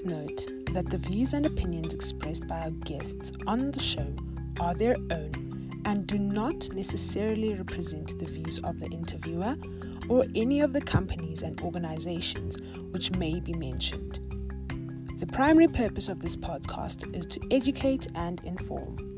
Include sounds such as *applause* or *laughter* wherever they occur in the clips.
Please note that the views and opinions expressed by our guests on the show are their own and do not necessarily represent the views of the interviewer or any of the companies and organizations which may be mentioned. The primary purpose of this podcast is to educate and inform.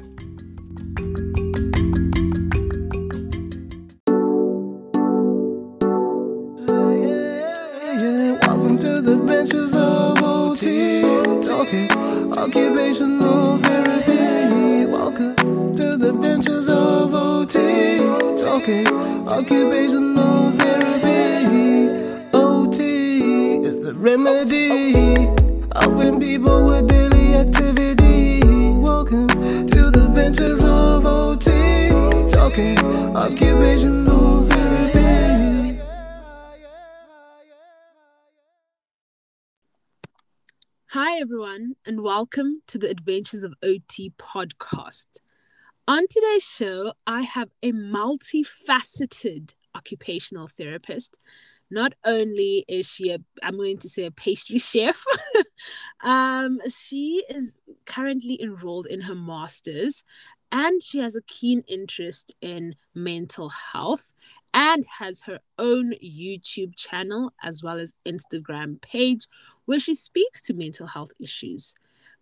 Welcome to the Adventures of OT podcast. On today's show, I have a multifaceted occupational therapist. Not only is she a, I'm going to say a pastry chef, *laughs* um, she is currently enrolled in her master's and she has a keen interest in mental health and has her own YouTube channel as well as Instagram page where she speaks to mental health issues.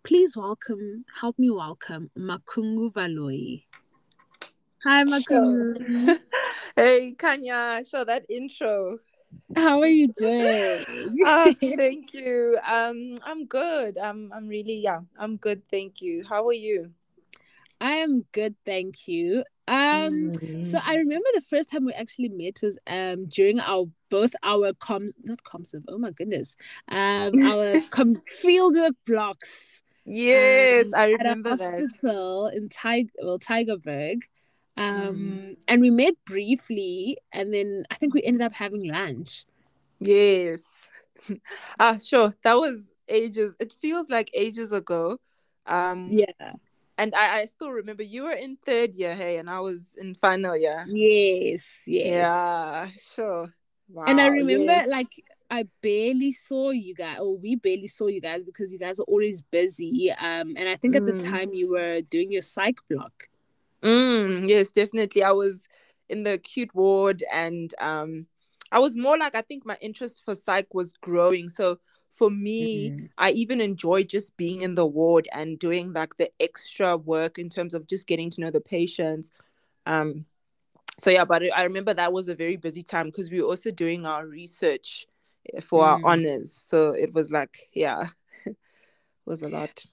Please welcome, help me welcome Makungu Valoyi. Hi, Makungu. *laughs* Hey, Kanya, show that intro. How are you doing? *laughs* Ah, thank you. Um, I'm good. I'm I'm really yeah, I'm good, thank you. How are you? I am good, thank you. Um, so I remember the first time we actually met was um during our both our coms not coms of oh my goodness um our *laughs* com- fieldwork blocks Yes, um, I at a remember that. hospital in Tiger well Tygerberg. Um Mm. and we met briefly and then I think we ended up having lunch. Yes. *laughs* ah, sure. That was ages. It feels like ages ago. Um, Yeah. and I, I still remember you were in third year, hey, and I was in final year. Yes, yes. Yeah, sure. Wow, and I remember yes. like I barely saw you guys, or we barely saw you guys because you guys were always busy. Um, and I think at the Mm. time you were doing your psych block. Mm, yes, definitely. I was in the acute ward and um I was more like I think my interest for psych was growing. So for me, Mm. I even enjoyed just being in the ward and doing like the extra work in terms of just getting to know the patients. Um so yeah, but I remember that was a very busy time because we were also doing our research for our Mm. honors. So it was like, yeah, it *laughs* was a lot.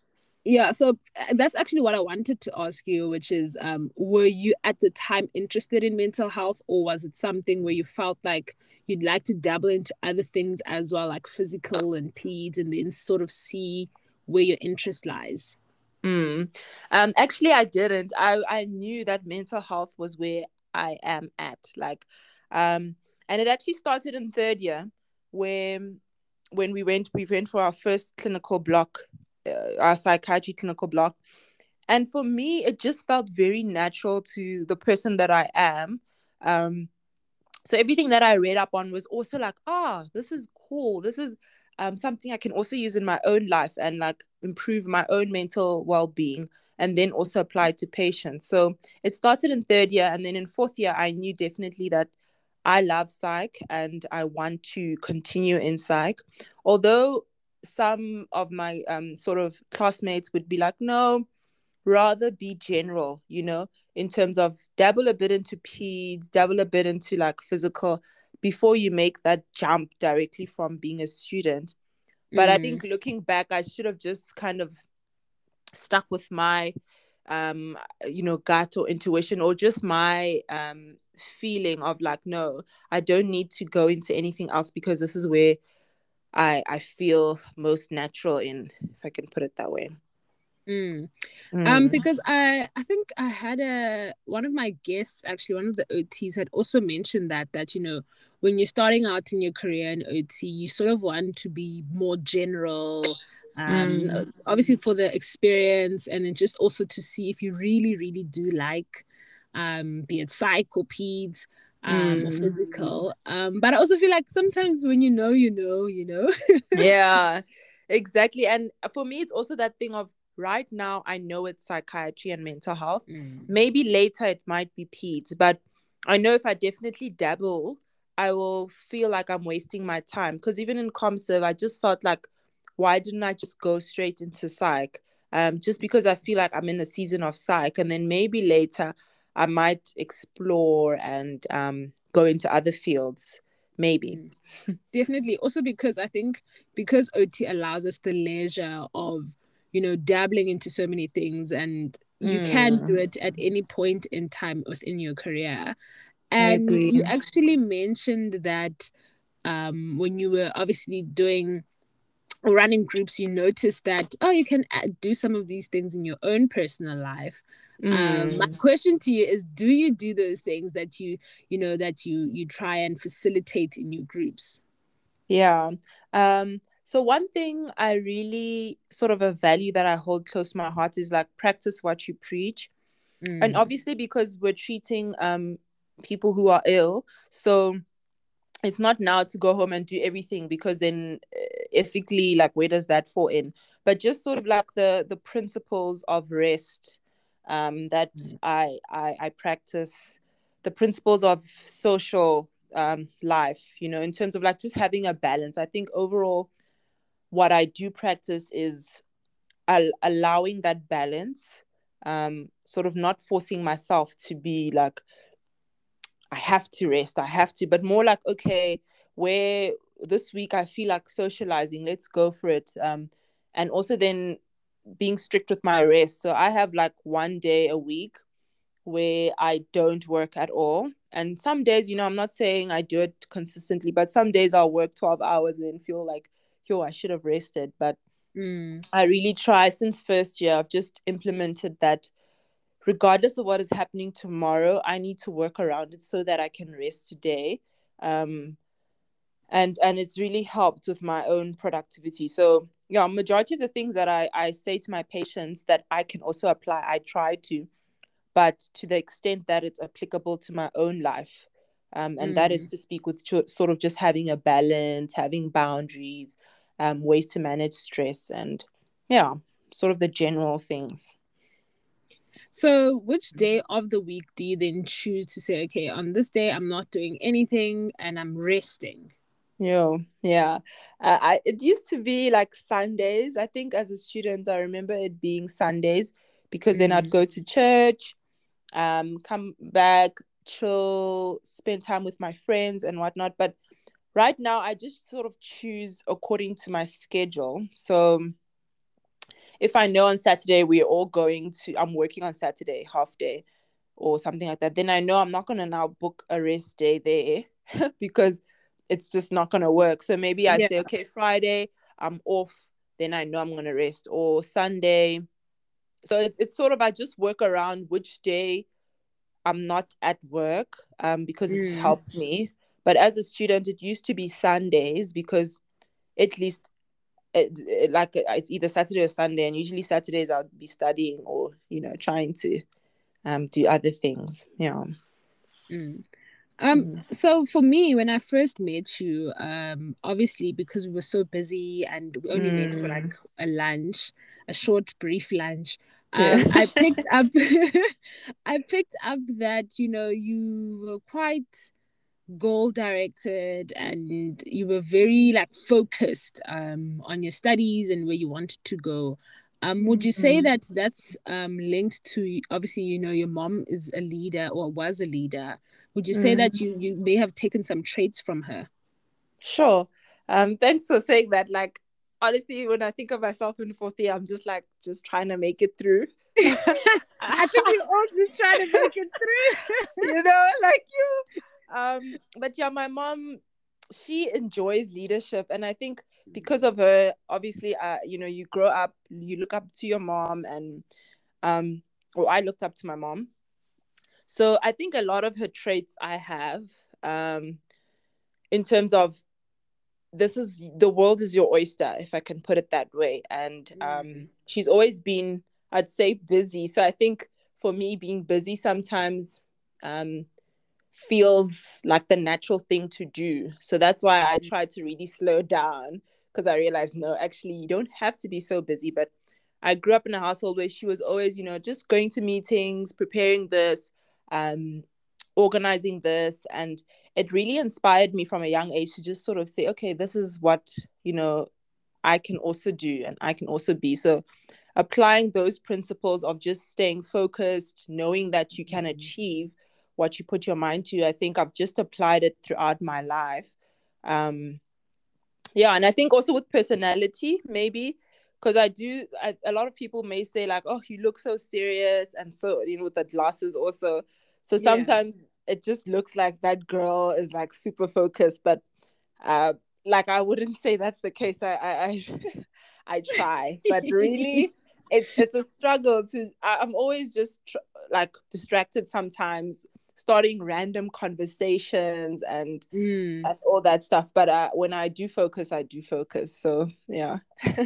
Yeah, so uh, that's actually what I wanted to ask you, which is, um, were you at the time interested in mental health, or was it something where you felt like you'd like to dabble into other things as well, like physical and peds, and then sort of see where your interest lies? Mm. Um, actually, I didn't. I I knew that mental health was where I am at. Like, um, and it actually started in third year, where when we went we went for our first clinical block, uh, our psychiatry clinical block, and for me, it just felt very natural to the person that I am. Um, so everything that I read up on was also like, ah, this is cool. This is um, something I can also use in my own life and like improve my own mental well-being and then also apply to patients. So it started in third year and then in fourth year I knew definitely that I love psych and I want to continue in psych. Although some of my um, sort of classmates would be like, no, rather be general, you know, in terms of dabble a bit into peds, dabble a bit into like physical before you make that jump directly from being a student. But I Mm. think looking back, I should have just kind of stuck with my um you know gut or intuition or just my um feeling of like no i don't need to go into anything else because this is where i i feel most natural in if i can put it that way Mm. Mm. Um, because I I think I had a one of my guests actually one of the OTs had also mentioned that that you know when you're starting out in your career in OT you sort of want to be more general um Mm. obviously for the experience and then just also to see if you really really do like um be it psych or peds um or Mm. physical um but I also feel like sometimes when you know you know you know *laughs* yeah exactly. And for me, it's also that thing of right now, I know it's psychiatry and mental health. Mm. Maybe later it might be peds, but I know if I definitely dabble, I will feel like I'm wasting my time. Because even in ComServe, I just felt like, why didn't I just go straight into psych? Um, just because I feel like I'm in the season of psych, and then maybe later I might explore and um, go into other fields. Maybe. *laughs* definitely also because i think because ot allows us the leisure of you know dabbling into so many things and you can do Mm. it at any point in time within your career and you actually mentioned that um when you were obviously doing running groups you notice that oh you can uh, do some of these things in your own personal life um my Mm. question to you is do you do those things that you you know that you you try and facilitate in your groups Yeah. Um, so one thing I really sort of a value that I hold close to my heart is like practice what you preach. And Mm. obviously because we're treating um people who are ill, so it's not now to go home and do everything because then uh, ethically like where does that fall in? But just sort of like the the principles of rest um that Mm. I I I practice the principles of social um life you know in terms of like just having a balance i think overall what i do practice is al- allowing that balance um sort of not forcing myself to be like i have to rest i have to but more like okay where this week i feel like socializing let's go for it um and also then being strict with my rest so i have like one day a week where I don't work at all. And some days, you know, I'm not saying I do it consistently, but some days I'll work 12 hours and then feel like, yo, I should have rested. But Mm. I really try since first year, I've just implemented that regardless of what is happening tomorrow, I need to work around it so that I can rest today. Um, and and it's really helped with my own productivity. So yeah, majority of the things that I, I say to my patients that I can also apply, I try to but to the extent that it's applicable to my own life. Um, and that is Mm. to speak with cho- sort of just having a balance, having boundaries, um, ways to manage stress, and yeah, sort of the general things. So, which day of the week do you then choose to say, okay, on this day I'm not doing anything and I'm resting? Yeah, yeah. Uh, I it used to be like Sundays. I think as a student, I remember it being Sundays because then I'd Mm. go to church, um, come back, chill, spend time with my friends and whatnot. But right now, I just sort of choose according to my schedule. So if I know on Saturday we're all going to, I'm working on Saturday, half day or something like that, then I know I'm not going to now book a rest day there *laughs* because it's just not going to work. So maybe I Yeah. say, okay, Friday, I'm off, then I know I'm going to rest, or Sunday. So it's, it's sort of, I just work around which day I'm not at work um, because it's Mm. helped me. But as a student, it used to be Sundays because at least it, it- like it's either Saturday or Sunday, and usually Saturdays I'll be studying or you know trying to um do other things. Yeah. Mm. Um, Mhm. so for me, when I first met you, um, obviously because we were so busy and we only met for Mm. like a lunch, a short, brief lunch. Yeah. Um, I *laughs* picked up, *laughs* I picked up that you know you were quite goal directed and you were very like focused um on your studies and where you wanted to go. Um, would you say Mhm. that that's um linked to obviously you know your mom is a leader or was a leader? Would you say that you you may have taken some traits from her? Sure. Um, thanks for saying that. Like honestly, when I think of myself in fourth year, I'm just like just trying to make it through. *laughs* I think we're all just trying to make it through. *laughs* you know, like you. Um, but yeah, my mom, she enjoys leadership, and I think because of her, obviously, uh, you know, you grow up, you look up to your mom, and um, well, I looked up to my mom. So I think a lot of her traits I have, um, in terms of this is the world is your oyster, if I can put it that way, and um, Mm. she's always been, I'd say, busy. So I think for me, being busy sometimes um, feels like the natural thing to do. So that's why I try to really slow down because I realized no, actually, you don't have to be so busy. But I grew up in a household where she was always, you know, just going to meetings, preparing this, um, organizing this, and it really inspired me from a young age to just sort of say, okay, this is what you know I can also do, and I can also be. So applying those principles of just staying focused, knowing that you can achieve what you put your mind to, I think I've just applied it throughout my life. Um, yeah, and I think also with personality, maybe because I do, I, a lot of people may say like, "Oh, you look so serious," and so you know, with the glasses also. So sometimes yeah. it just looks like that girl is like super focused, but uh, like I wouldn't say that's the case. I I I, *laughs* I try, but *laughs* really, it's it's a struggle to. I, am always just tr- like distracted sometimes starting random conversations and mm. and all that stuff but uh, when i do focus i do focus so yeah *laughs*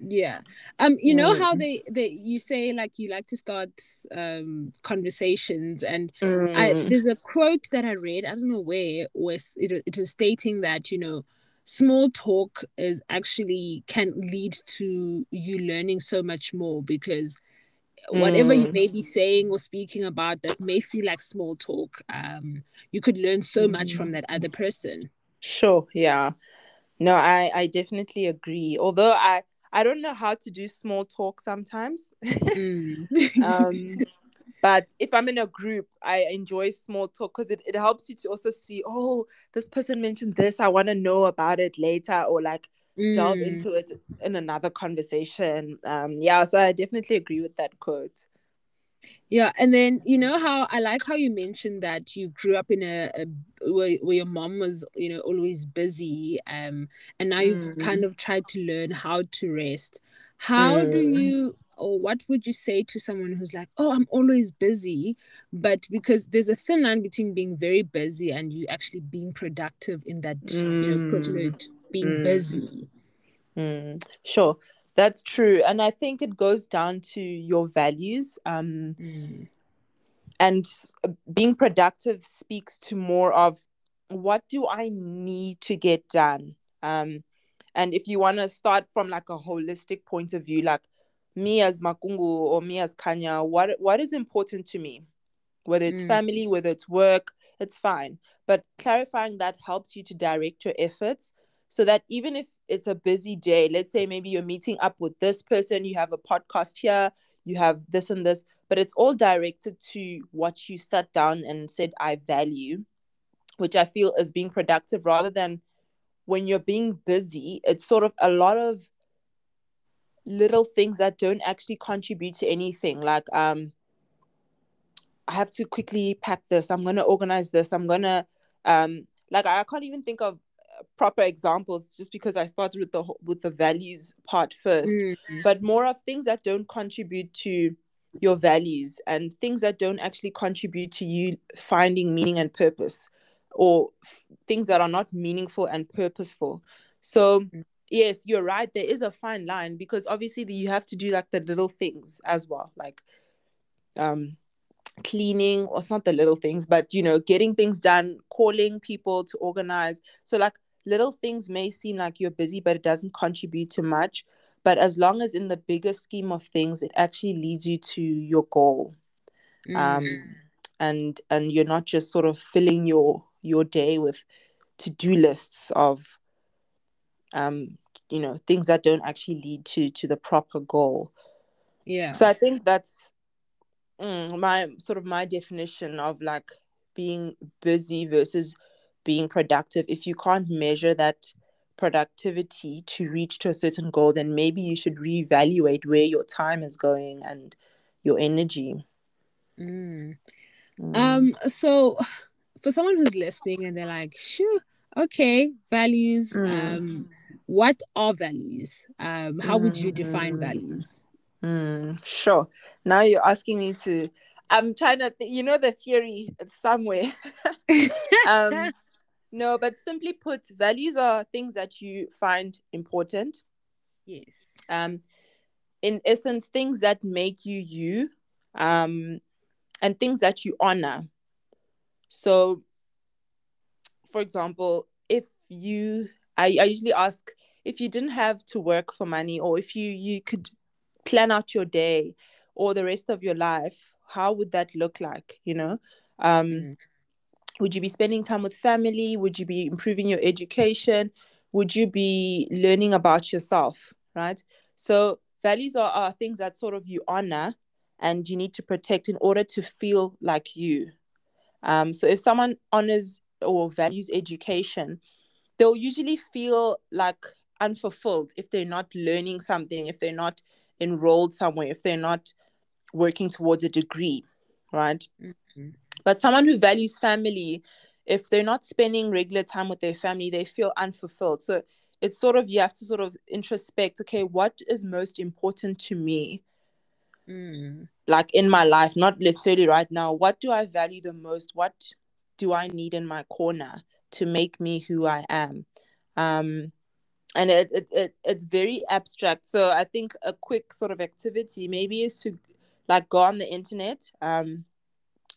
yeah um you know mm. how they they you say like you like to start um conversations and mm. i there's a quote that i read i don't know where was it, it was stating that you know small talk is actually can lead to you learning so much more because whatever mm. you may be saying or speaking about that may feel like small talk um you could learn so mm. much from that other person sure yeah no i i definitely agree although i i don't know how to do small talk sometimes *laughs* mm. um *laughs* but if i'm in a group i enjoy small talk because it, it helps you to also see oh this person mentioned this i want to know about it later or like mm. delve into it in another conversation. Um, yeah, so I definitely agree with that quote. Yeah, and then you know how I like how you mentioned that you grew up in a, a where, where your mom was, you know, always busy, um, and now you've mm. kind of tried to learn how to rest. How mm. do you or what would you say to someone who's like, oh, I'm always busy, but because there's a thin line between being very busy and you actually being productive in that, mm. you know, mm being mm. busy. Mm. Sure, that's true, and I think it goes down to your values. Um, mm. And being productive speaks to more of what do I need to get done. Um, and if you want to start from like a holistic point of view, like me as Makungu or me as Kanya, what what is important to me? Whether it's mm. family, whether it's work, it's fine. But clarifying that helps you to direct your efforts so that even if it's a busy day, let's say maybe you're meeting up with this person, you have a podcast here, you have this and this, but it's all directed to what you sat down and said, I value, which I feel is being productive rather than when you're being busy, it's sort of a lot of little things that don't actually contribute to anything. Like, um, I have to quickly pack this, I'm gonna organize this, I'm gonna um like I can't even think of proper examples just because I started with the with the values part 1st mm-hmm. but more of things that don't contribute to your values and things that don't actually contribute to you finding meaning and purpose or f- things that are not meaningful and purposeful. So mm-hmm. yes, you're right there is a fine line because obviously you have to do like the little things as well like um cleaning or it's not the little things but you know getting things done calling people to organize so like little things may seem like you're busy, but it doesn't contribute to much. But as long as in the bigger scheme of things, it actually leads you to your goal. Um, mm. Um, and and you're not just sort of filling your your day with to-do lists of um you know things that don't actually lead to to the proper goal yeah so i think that's mm, my sort of my definition of like being busy versus being productive if you can't measure that productivity to reach to a certain goal then maybe you should reevaluate where your time is going and your energy mm. Mm. um so for someone who's listening and they're like sure okay values mm. um what are values um how would you define mm. values mm. sure now you're asking me to i'm trying to th- you know the theory somewhere *laughs* um *laughs* no, but simply put, values are things that you find important. Yes. Um, in essence, things that make you you, um, and things that you honor. So, for example, if you, I, I usually ask if you didn't have to work for money or if you you could plan out your day or the rest of your life how would that look like you know um mm. Would you be spending time with family? Would you be improving your education? Would you be learning about yourself right? So values are, are things that sort of you honor and you need to protect in order to feel like you. Um so if someone honors or values education they'll usually feel like unfulfilled if they're not learning something if they're not enrolled somewhere if they're not working towards a degree right? Mm-hmm. But someone who values family if they're not spending regular time with their family they feel unfulfilled. So it's sort of you have to sort of introspect okay what is most important to me? Mm. like in my life not necessarily right now. What do i value the most? What do i need in my corner to make me who i am? Um and it, it, it it's very abstract. So i think a quick sort of activity maybe is to like go on the internet um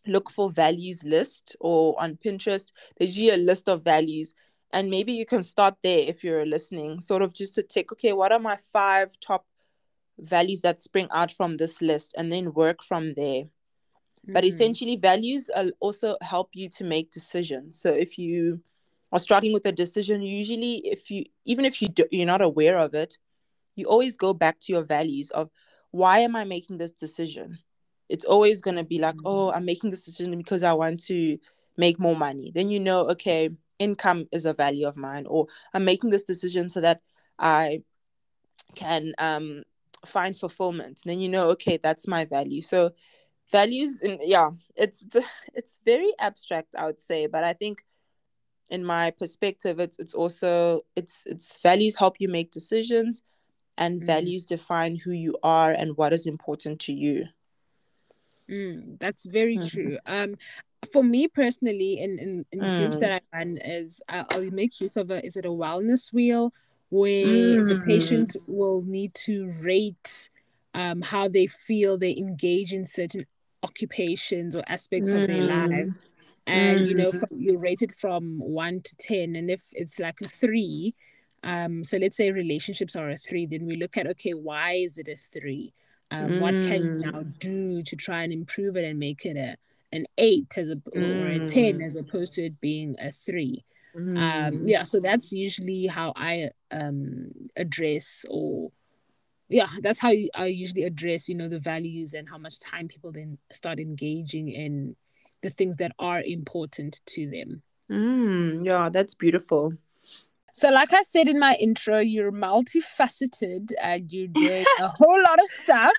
look for values list or on pinterest there's usually a list of values. And maybe you can start there if you're listening sort of just to take okay what are my five top values that spring out from this list and then work from there. Mm-hmm. but essentially values also help you to make decisions. So if you are struggling with a decision usually if you even if you do, you're not aware of it you always go back to your values of why am i making this decision it's always going to be like mm-hmm. oh i'm making this decision because i want to make more money then you know okay income is a value of mine or i'm making this decision so that i can um find fulfillment and then you know okay that's my value so values and yeah it's *sighs* it's very abstract i would say but i think in my perspective it's it's also it's it's values help you make decisions and mm. values define who you are and what is important to you mm, that's very mm-hmm. true um for me personally in in, in mm. groups that i run is I, i'll make use of a is it a wellness wheel where mm. the patient will need to rate um, how they feel they engage in certain occupations or aspects mm. of their mm. lives and mm. you know mm. from, you rate it from one to ten and if it's like a three um so let's say relationships are a three then we look at okay why is it a three um mm. what can you now mm. do to try and improve it and make it a an eight as a or a 10 as opposed to it being a three um yeah so that's usually how i um address or yeah that's how i usually address you know the values and how much time people then start engaging in the things that are important to them. Mm, yeah, that's beautiful. So, like I said in my intro, you're multifaceted and you're doing a whole lot of stuff.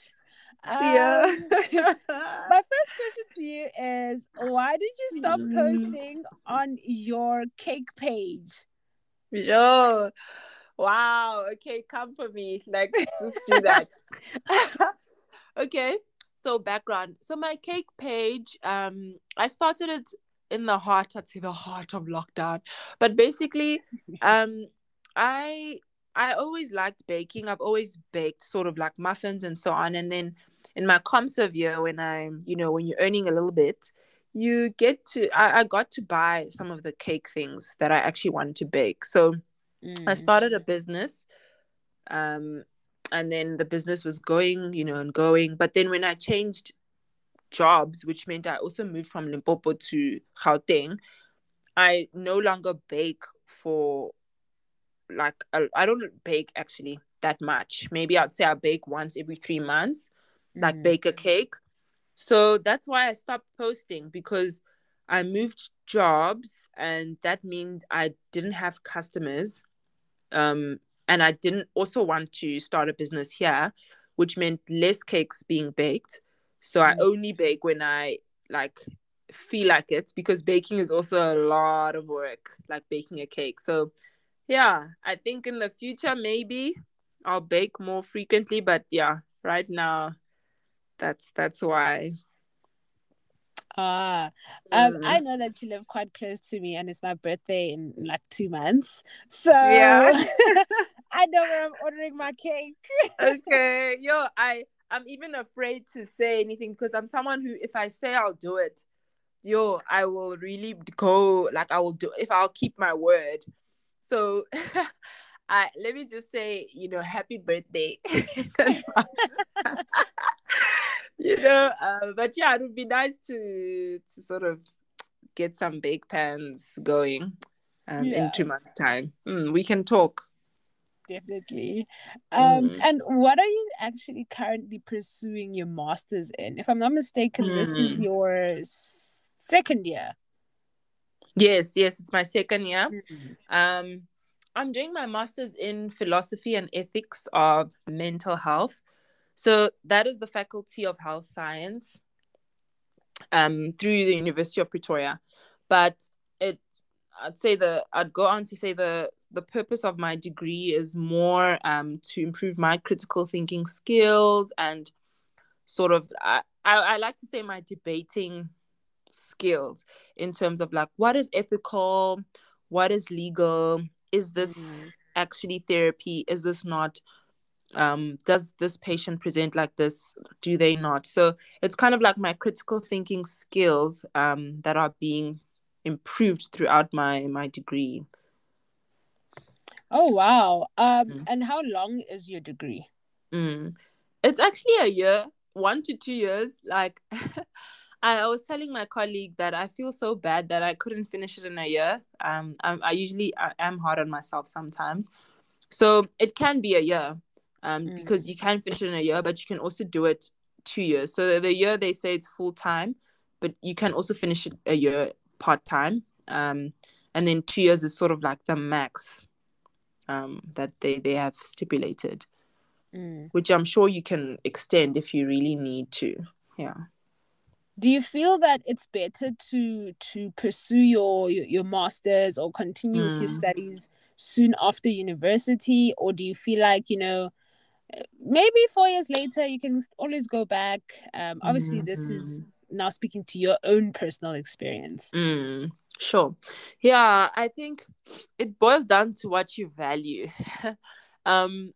Um, yeah. *laughs* my first question to you is why did you stop mm. posting on your cake page? Sure. Wow. Okay, come for me. Like, just do that. *laughs* okay so background so my cake page um i started it in the heart i'd say the heart of lockdown. But basically *laughs* um i i always liked baking. I've always baked sort of like muffins and so on. And then in my comserve year when i'm you know when you're earning a little bit you get to I, I got to buy some of the cake things that i actually wanted to bake. So mm. i started a business um and then the business was going you know and going. But then when i changed jobs which meant i also moved from limpopo to gauteng i no longer bake for like I don't bake actually that much maybe i'd say i bake once every three months like mm. bake a cake so that's why i stopped posting because i moved jobs and that meant i didn't have customers um and I didn't also want to start a business here, which meant less cakes being baked. So I mm. only bake when I like feel like it because baking is also a lot of work, like baking a cake. So yeah, I think in the future maybe I'll bake more frequently, but yeah, right now that's that's why Ah, um, mm. I know that you live quite close to me, and it's my birthday in like two months. So yeah, *laughs* I know where I'm ordering my cake. *laughs* okay, yo, I I'm even afraid to say anything because I'm someone who, if I say I'll do it, yo, I will really go. Like I will do if I'll keep my word. So *laughs* I let me just say, you know, happy birthday. *laughs* you know, uh, but yeah, it would be nice to to sort of get some bake pans going um, Yeah. in two months' time. Mm, we can talk. Definitely. Um, Mhm. and what are you actually currently pursuing your masters in? If I'm not mistaken, this is Mm. your second year. Yes, yes, it's my second year. Um, I'm doing my master's in philosophy and ethics of mental health. So that is the Faculty of Health Science um, through the University of Pretoria. But it, I'd say the, I'd go on to say the the purpose of my degree is more um, to improve my critical thinking skills and sort of, I, I, I like to say my debating skills in terms of like what is ethical, what is legal, is this Mm. actually therapy, is this not? Um, does this patient present like this? Do they not? So it's kind of like my critical thinking skills um, that are being improved throughout my my degree. Oh wow. Um, Mm. and how long is your degree? Mm. It's actually a year, one to two years. Like *laughs* I was telling my colleague that I feel so bad that I couldn't finish it in a year. Um, I, I usually I am hard on myself sometimes, so it can be a year, um, Mm. because you can finish it in a year, but you can also do it two years. So the year they say it's full time, but you can also finish it a year part time. Um, and then two years is sort of like the max, um, that they they have stipulated Mm. which I'm sure you can extend if you really need to. Yeah. Do you feel that it's better to to pursue your your, your masters or continue with your Mm. studies soon after university, or do you feel like you know maybe four years later you can always go back? Um, obviously, this is now speaking to your own personal experience. Mm, sure. Yeah, I think it boils down to what you value. *laughs* um,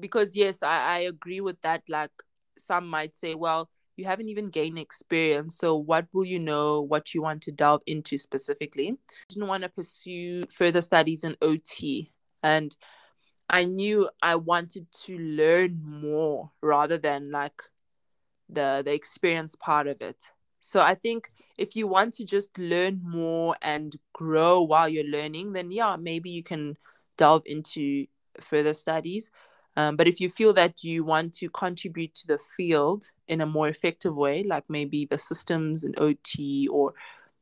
because yes, I, I agree with that. Like some might say, well, you haven't even gained experience, so what will you know what you want to delve into specifically? I didn't want to pursue further studies in OT and I knew I wanted to learn more rather than like the the experience part of it. So I think if you want to just learn more and grow while you're learning, then yeah, maybe you can delve into further studies. Um, but if you feel that you want to contribute to the field in a more effective way, like maybe the systems and OT or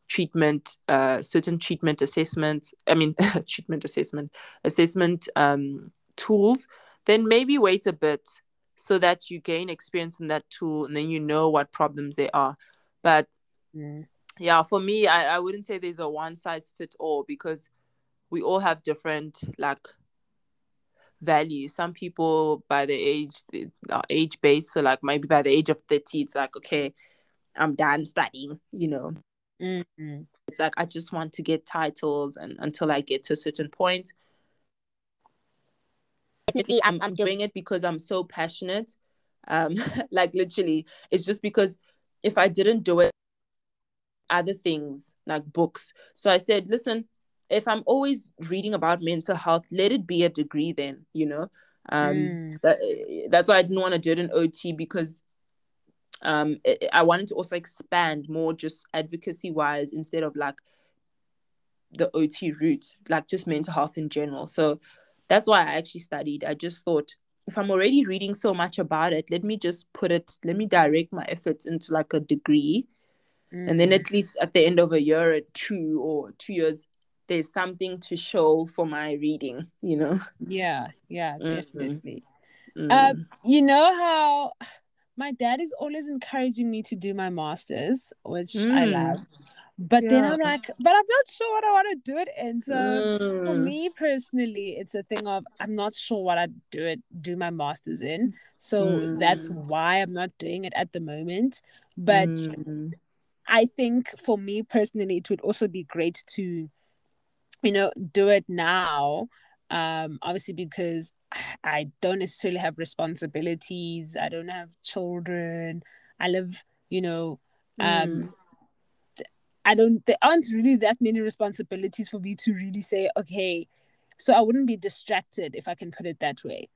treatment, uh, certain treatment assessments, I mean, *laughs* treatment assessment, assessment um, tools, then maybe wait a bit so that you gain experience in that tool and then you know what problems they are. But Mm. yeah, for me, I, I wouldn't say there's a one size fit all because we all have different like values. Some people by the age are age based, so like maybe by the age of 30, it's like, okay, I'm done studying, you know. Mm. It's like I just want to get titles and until I get to a certain point. Definitely I'm I'm doing it because I'm so passionate. Um *laughs* like literally it's just because if I didn't do it other things like books. So I said, listen, if I'm always reading about mental health, let it be a degree then, you know. Um Mm. that, that's why I didn't want to do it in OT because um it, I wanted to also expand more just advocacy wise instead of like the OT route, like just mental health in general. So that's why I actually studied. I just thought if I'm already reading so much about it, let me just put it, let me direct my efforts into like a degree. And then Mm. at least at the end of a year or two or two years, there's something to show for my reading, you know? yeah, yeah, Mhm. definitely. Mm. Um, you know how my dad is always encouraging me to do my masters, which I Mm. love. But then I'm like, but I'm not sure what I want to do it in. So for Mm. me personally, it's a thing of I'm not sure what I do it do my masters in. So that's Mm. why I'm not doing it at the moment. But Mm. I think for me personally, it would also be great to, you know, do it now. Um, obviously because I don't necessarily have responsibilities. I don't have children. I live, you know, um, Mm. I don't. There aren't really that many responsibilities for me to really say, okay, so I wouldn't be distracted if I can put it that way.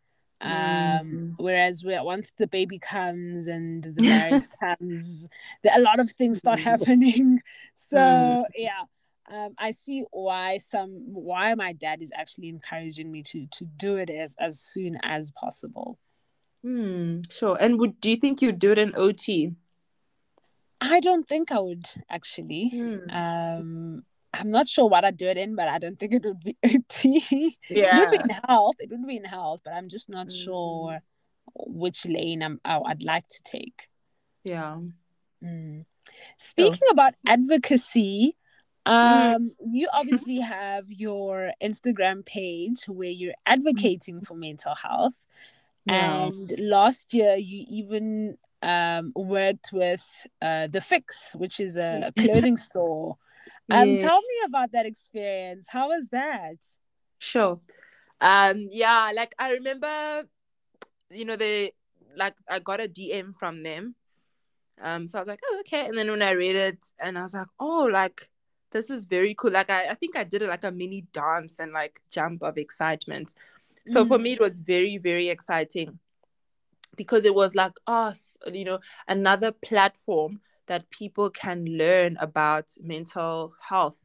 Um, Mm. whereas where once the baby comes and the marriage *laughs* comes, there, a lot of things start Mm. happening. *laughs* So Mm. yeah, um, I see why some why my dad is actually encouraging me to to do it as as soon as possible. Hmm, sure. And would do you think you'd do it in OT? I don't think I would actually. Hmm. Um, I'm not sure what I'd do it in, but I don't think it would be *laughs* OT. It would be Yeah. in health. It would be in health, but I'm just not Mm. sure which lane I'm, I- I'd like to take. Yeah. Mm. Speaking about advocacy, um, you obviously have your Instagram page where you're advocating for mental health. Yeah. And last year, you even um, worked with uh, The Fix, which is a clothing store. Um, Yeah. Tell me about that experience. How was that? Sure. Um, yeah, like I remember, you know, they like I got a DM from them. Um, so I was like, oh, okay. And then when I read it and I was like, oh, like this is very cool. Like I, I think I did it like a mini dance and like jump of excitement. So for me, it was very, very exciting because it was like us, you know, another platform that people can learn about mental health.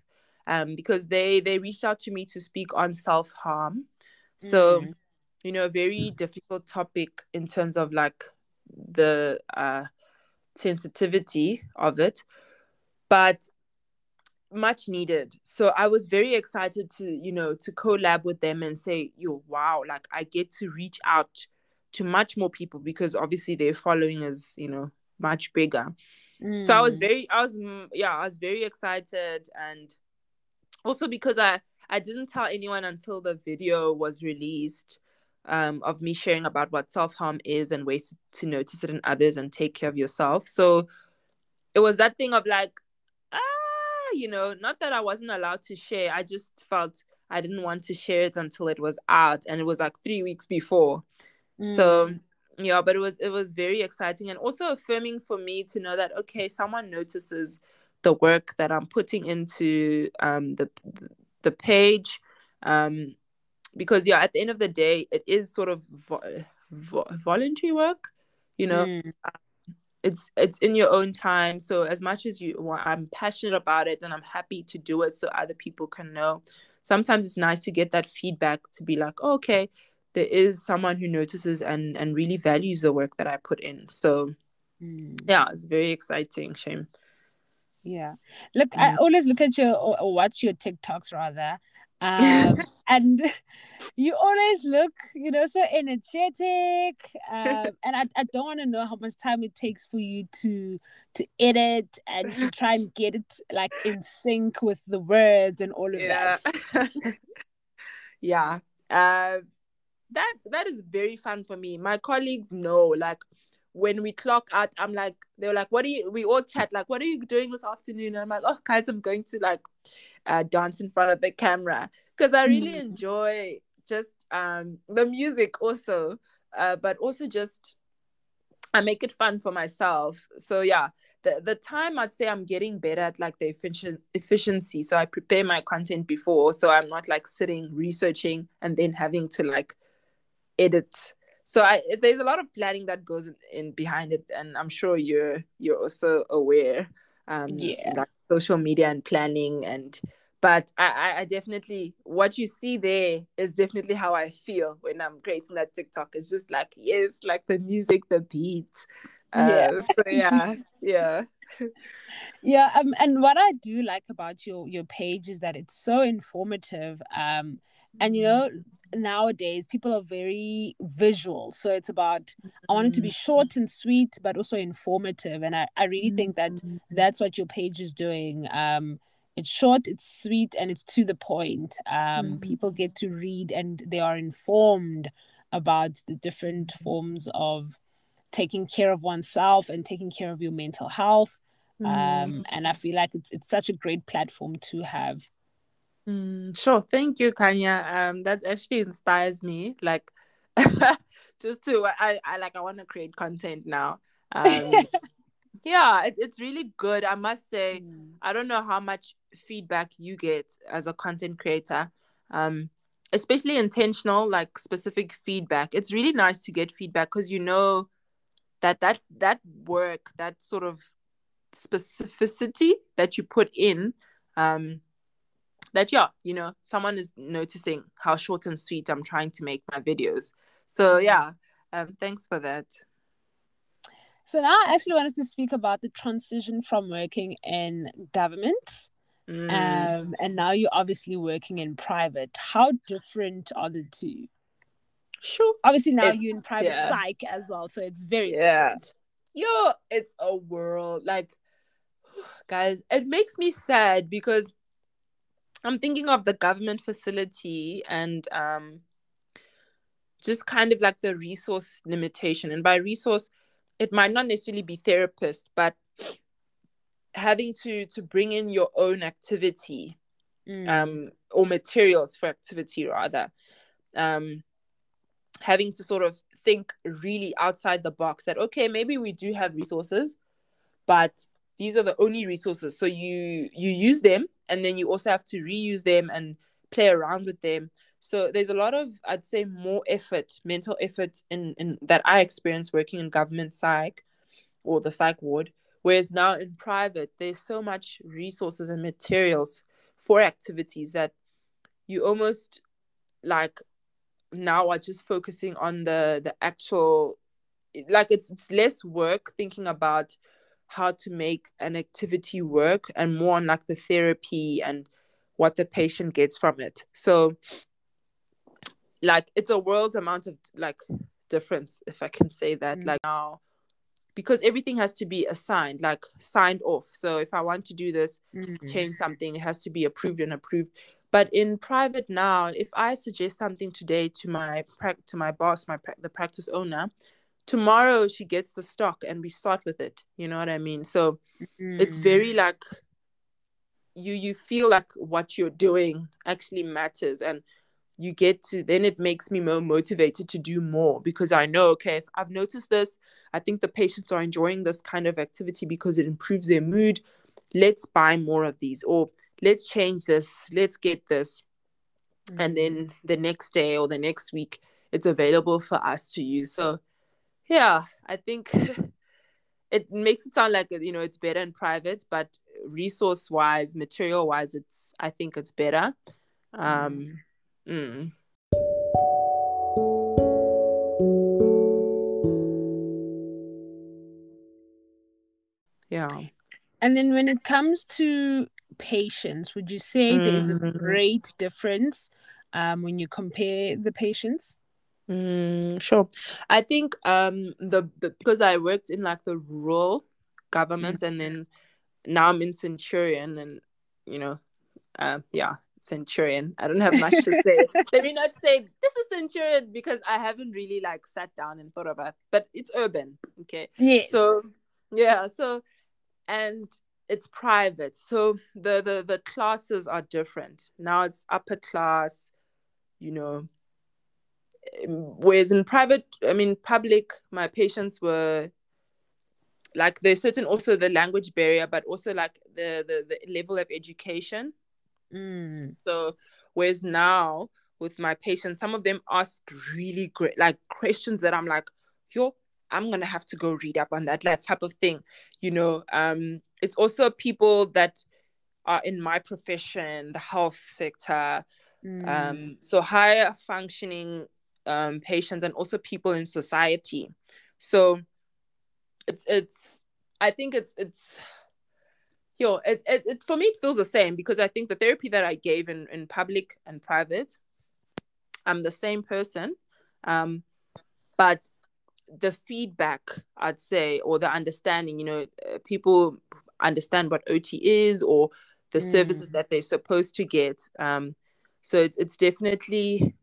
Um, because they they reached out to me to speak on self harm. So, Mm. you know, a very difficult topic in terms of like the uh sensitivity of it, but much needed. So I was very excited to, you know, to collab with them and say, yo, wow, like I get to reach out to much more people because obviously their following is, you know, much bigger. So I was Mm. very, I was, mm, yeah, I was very excited, and also because I, I didn't tell anyone until the video was released, um, of me sharing about what self harm is and ways to notice it in others and take care of yourself. So it was that thing of like, ah, you know, not that I wasn't allowed to share. I just felt I didn't want to share it until it was out, and it was like three weeks before. So Mm. yeah, but it was it was very exciting and also affirming for me to know that okay, someone notices the work that I'm putting into um the the page, um because yeah, at the end of the day, it is sort of vo- vo- voluntary work, you know. Mm. It's it's in your own time. So as much as you, want, I'm passionate about it and I'm happy to do it, so other people can know. Sometimes it's nice to get that feedback to be like, oh, okay, there is someone who notices and and really values the work that I put in. So Mm. yeah, it's very exciting, Shame. Yeah. Look, I Mm. always look at your or, or watch your TikToks rather. Um, *laughs* and you always look, you know, so energetic. Um, *laughs* and I, I don't want to know how much time it takes for you to to edit and to try and get it like in sync with the words and all of Yeah. that. yeah. *laughs* Uh, that that is very fun for me. My colleagues know, like when we clock out, I'm like, they're like, what are you we all chat, like, what are you doing this afternoon? And I'm like, oh guys, I'm going to like uh dance in front of the camera. Because I really Mm. *laughs* enjoy just um the music also, uh, but also just I make it fun for myself. So yeah, the the time I'd say I'm getting better at like the efficient efficiency. So I prepare my content before, so I'm not like sitting researching and then having to like edit. So I there's a lot of planning that goes in, in behind it, and I'm sure you're you're also aware. Um, Yeah. like social media and planning and. But I, I, definitely what you see there is definitely how I feel when I'm creating that TikTok. It's just like yes, like the music, the beat. Uh, Yeah. So yeah, yeah. *laughs* Yeah, um, and what I do like about your your page is that it's so informative. Um, and you know, nowadays people are very visual, so it's about I want it to be short and sweet, but also informative. And I I really think that that's what your page is doing. Um, it's short, it's sweet, and it's to the point. Um, Mhm. people get to read and they are informed about the different forms of taking care of oneself and taking care of your mental health um and i feel like it's it's such a great platform to have Mm, sure. Thank you, Kanya. Um, that actually inspires me. Like, *laughs* just to I, I like I want to create content now. Um, *laughs* yeah, it, it's really good. I must say. I don't know how much feedback you get as a content creator. Um, especially intentional like specific feedback it's really nice to get feedback because you know that that that work that sort of specificity that you put in um that yeah you know someone is noticing how short and sweet i'm trying to make my videos so yeah um thanks for that So now I actually wanted to speak about the transition from working in government Mm. um, and now you're obviously working in private. How different are the two? sure Obviously now It's- you're in private yeah. psych as well, so it's very Yeah. different. yo it's a world like *sighs* guys it makes me sad because i'm thinking of the government facility and um just kind of like the resource limitation and by resource it might not necessarily be therapists but having to to bring in your own activity Mm. um, or materials for activity rather um, having to sort of think really outside the box that okay maybe we do have resources but these are the only resources. So you you use them and then you also have to reuse them and play around with them. So there's a lot of i'd say more effort mental effort in, in that i experienced working in government psych or the psych ward. Whereas now in private there's so much resources and materials for activities that you almost like now are just focusing on the the actual like it's it's less work thinking about how to make an activity work and more on like the therapy and what the patient gets from it so like it's a world amount of like difference if i can say that Mm. like now because everything has to be assigned like signed off so if i want to do this Mm. change something it has to be approved and approved but in private now if i suggest something today to my prac- to my boss my prac- the practice owner tomorrow she gets the stock and we start with it you know what i mean? So it's Mm. very like you you feel like what you're doing actually matters and you get to then it makes me more motivated to do more because i know okay if i've noticed this i think the patients are enjoying this kind of activity because it improves their mood. Let's buy more of these or let's change this let's get this. And then the next day or the next week it's available for us to use. So yeah i think *laughs* it makes it sound like you know it's better in private but resource wise material wise it's i think it's better um mm. yeah And then when it comes to patients, would you say there's a Mm. great difference um, when you compare the patients? Mm, sure. I think um the, the because I worked in like the rural government and then now I'm in Centurion and you know uh yeah Centurion. I don't have much to *laughs* say. Let me not say this is Centurion because I haven't really like sat down and thought about but it's urban. Okay. Yes. So yeah, so and it's private. So the the the classes are different. Now it's upper class, you know. Whereas in private, I mean public, my patients were like there's certain also the language barrier, but also like the the, the level of education. Mm. So whereas now with my patients, some of them ask really great like questions that I'm like, yo, I'm gonna have to go read up on that, that type of thing. You know, um, it's also people that are in my profession, the health sector, Mm. um, so higher functioning um, patients and also people in society. So it's it's I think it's it's yo it, it, it for me it feels the same because I think the therapy that I gave in in public and private, I'm the same person, um, but the feedback I'd say or the understanding, you know, uh, people understand what OT is or the Mm. services that they're supposed to get. Um, so it's it's definitely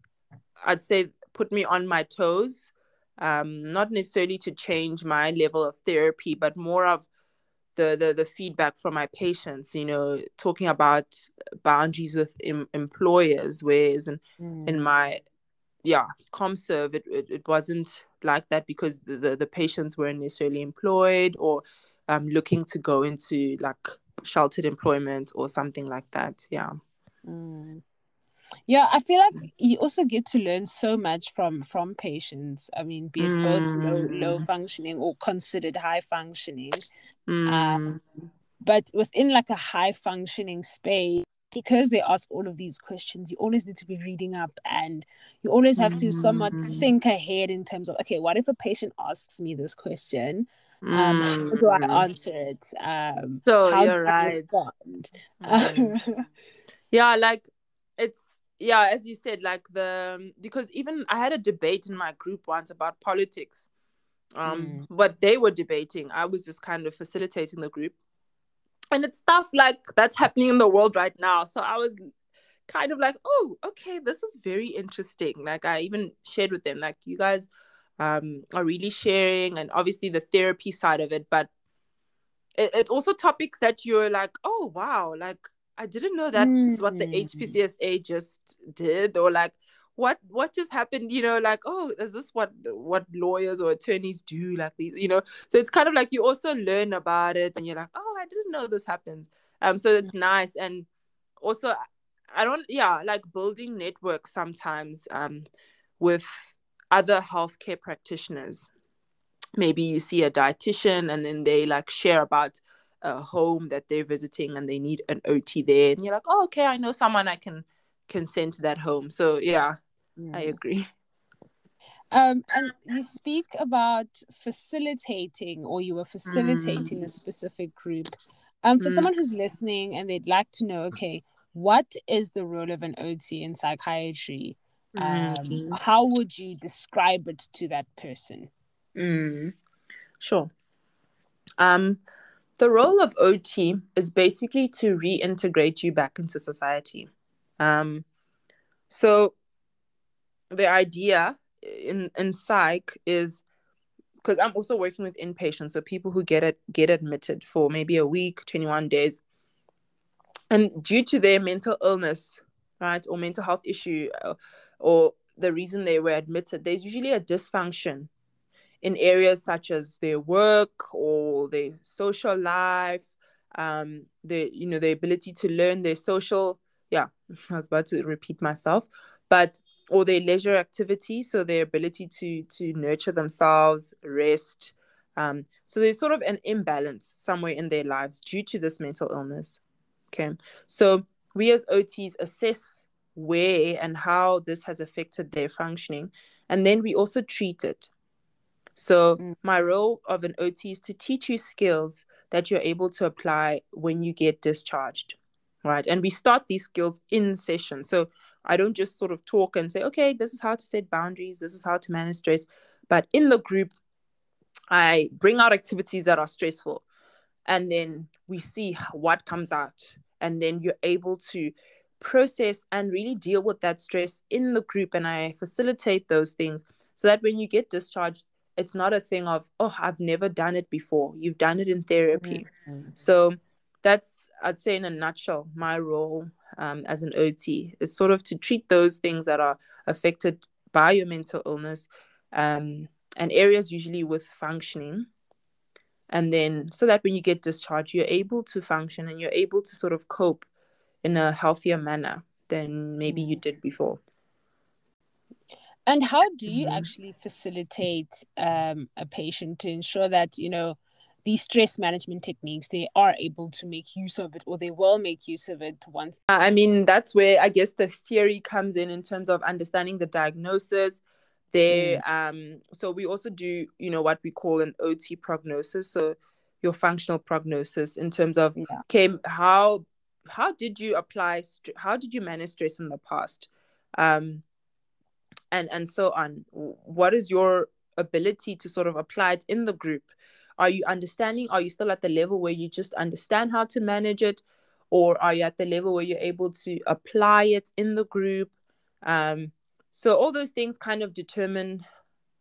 I'd say put me on my toes. Um, not necessarily to change my level of therapy, but more of the the, the feedback from my patients. You know, talking about boundaries with em- employers, whereas in, Mm. in my yeah comserve it, it, it wasn't like that because the, the, the patients weren't necessarily employed or um, looking to go into like sheltered employment or something like that yeah Mm. Yeah i feel like you also get to learn so much from from patients i mean be it both low low Mm. functioning or considered high functioning Mm. but within like a high functioning space because they ask all of these questions you always need to be reading up and you always have to somewhat Mm. think ahead in terms of okay what if a patient asks me this question um how do Mm. i answer it um So how you're do i right. respond Mm. *laughs* yeah like it's yeah as you said like the because even i had a debate in my group once about politics um what they were debating. I was just kind of facilitating the group. And it's stuff like that's happening in the world right now. So i was kind of like oh okay this is very interesting. Like i even shared with them like you guys um are really sharing and obviously the therapy side of it but it, it's also topics that you're like oh wow like i didn't know that's what the Mm. hpcsa just did or like what what just happened you know like oh is this what what lawyers or attorneys do? Like these you know? So it's kind of like you also learn about it and you're like oh i didn't know this happens. Um so it's nice and also i don't yeah like building networks sometimes um with other healthcare practitioners. Maybe you see a dietitian and then they like share about a home that they're visiting and they need an ot there and you're like oh okay i know someone i can can send to that home so yeah i Mm. agree Um, and you speak about facilitating, or you were facilitating Mm. a specific group. Um, for Mm. someone who's listening and they'd like to know, okay, what is the role of an OT in psychiatry? Um, Mm. how would you describe it to that person? Mm, sure. Um, the role of OT is basically to reintegrate you back into society. Um, so the idea in in psych is because I'm also working with inpatients, so people who get it get admitted for maybe a week, 21 days, and due to their mental illness, right, or mental health issue, uh, or the reason they were admitted, there's usually a dysfunction in areas such as their work or their social life, um, the you know the ability to learn their social. Yeah, *laughs* I was about to repeat myself, but or their leisure activity, so their ability to to nurture themselves, rest. Um, so there's sort of an imbalance somewhere in their lives due to this mental illness. Okay, so we as OTs assess where and how this has affected their functioning, and then we also treat it. So Mm. my role of an OT is to teach you skills that you're able to apply when you get discharged, right? And we start these skills in session. So I don't just sort of talk and say, okay, this is how to set boundaries, this is how to manage stress. But in the group, I bring out activities that are stressful, and then we see what comes out, and then you're able to process and really deal with that stress in the group. And I facilitate those things so that when you get discharged, it's not a thing of oh i've never done it before. You've done it in therapy. So that's i'd say in a nutshell my role um, as an ot is sort of to treat those things that are affected by your mental illness um, and areas usually with functioning. And then so that when you get discharged you're able to function and you're able to sort of cope in a healthier manner than maybe you did before And how do you Mhm. actually facilitate um, a patient to ensure that you know these stress management techniques they are able to make use of it or they will make use of it once I mean, that's where I guess the theory comes in in terms of understanding the diagnosis. There, um, so we also do, you know, what we call an OT prognosis. So your functional prognosis in terms of yeah okay, how how did you apply? How did you manage stress in the past? Um, and and so on. What is your ability to sort of apply it in the group? Are you understanding? Are you still at the level where you just understand how to manage it? Or are you at the level where you're able to apply it in the group? Um, so all those things kind of determine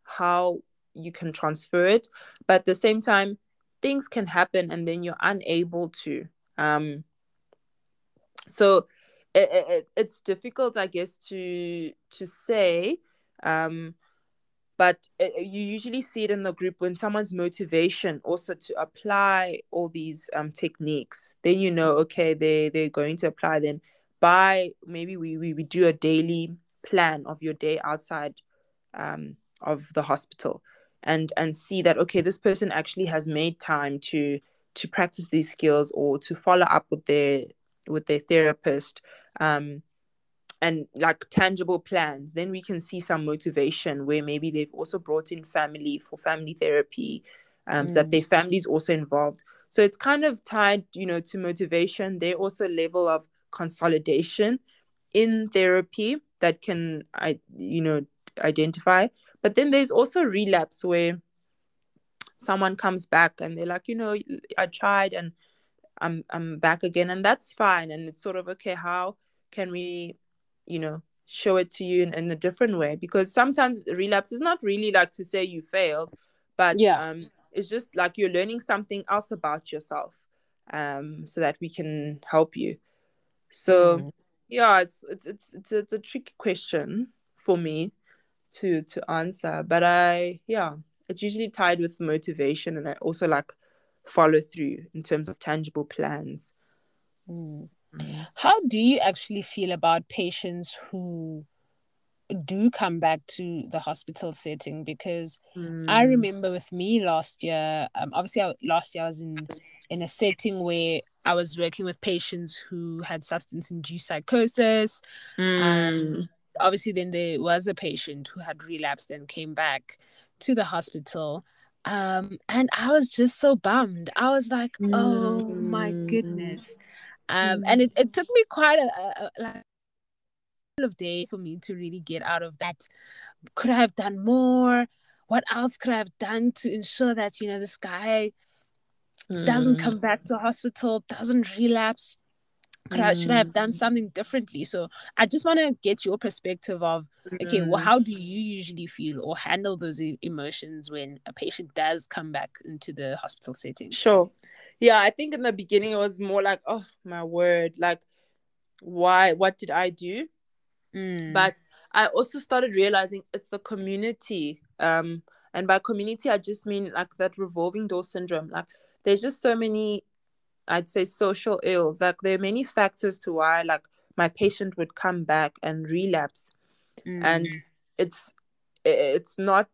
how you can transfer it. But at the same time, things can happen and then you're unable to. Um, so it, it, it's difficult, I guess, to to say. Um, but it, you usually see it in the group when someone's motivation also to apply all these um, techniques then you know okay they they're going to apply them by maybe we, we, we do a daily plan of your day outside um, of the hospital and and see that okay this person actually has made time to to practice these skills or to follow up with their with their therapist um, and like tangible plans. Then we can see some motivation where maybe they've also brought in family for family therapy um, mm. so that their family is also involved. So it's kind of tied you know to motivation. There also level of consolidation in therapy that can i you know identify. But then there's also relapse where someone comes back and they're like you know i tried and i'm i'm back again and that's fine. And it's sort of okay how can we you know show it to you in, in a different way? Because sometimes relapse is not really like to say you failed but yeah. um it's just like you're learning something else about yourself um so that we can help you. So mm. yeah it's, it's it's it's it's a tricky question for me to to answer but i yeah it's usually tied with motivation and i also like follow through in terms of tangible plans mm. how do you actually feel about patients who do come back to the hospital setting because mm. I remember with me last year, um, obviously I, last year I was in in a setting where I was working with patients who had substance induced psychosis. Mm obviously then there was a patient who had relapsed and came back to the hospital um, and i was just so bummed. I was like oh my goodness. Um, and it, it took me quite a, a, a like of days for me to really get out of that. Could i have done more? What else could i have done to ensure that you know this guy mm. doesn't come back to hospital doesn't relapse could I, should I have done mm. something differently? So I just want to get your perspective of okay, well, mm. how do you usually feel or handle those emotions when a patient does come back into the hospital setting? Sure. Yeah, I think in the beginning it was more like, oh my word, like why what did I do? Mm. But I also started realizing it's the community. Um and by community I just mean like that revolving door syndrome. Like there's just so many I'd say social ills. Like there are many factors to why like my patient would come back and relapse. Mm. And it's it's not,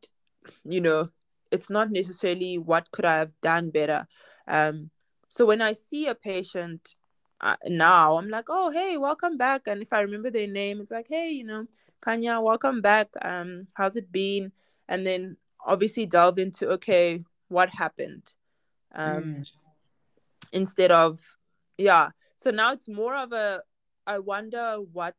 you know, it's not necessarily what could I have done better. Um so when I see a patient uh, now, I'm like, oh hey, welcome back. And if I remember their name, it's like, hey, you know, Kanya, welcome back. Um, how's it been? And then obviously delve into okay, what happened? Um, mm instead of yeah. So now it's more of a i wonder what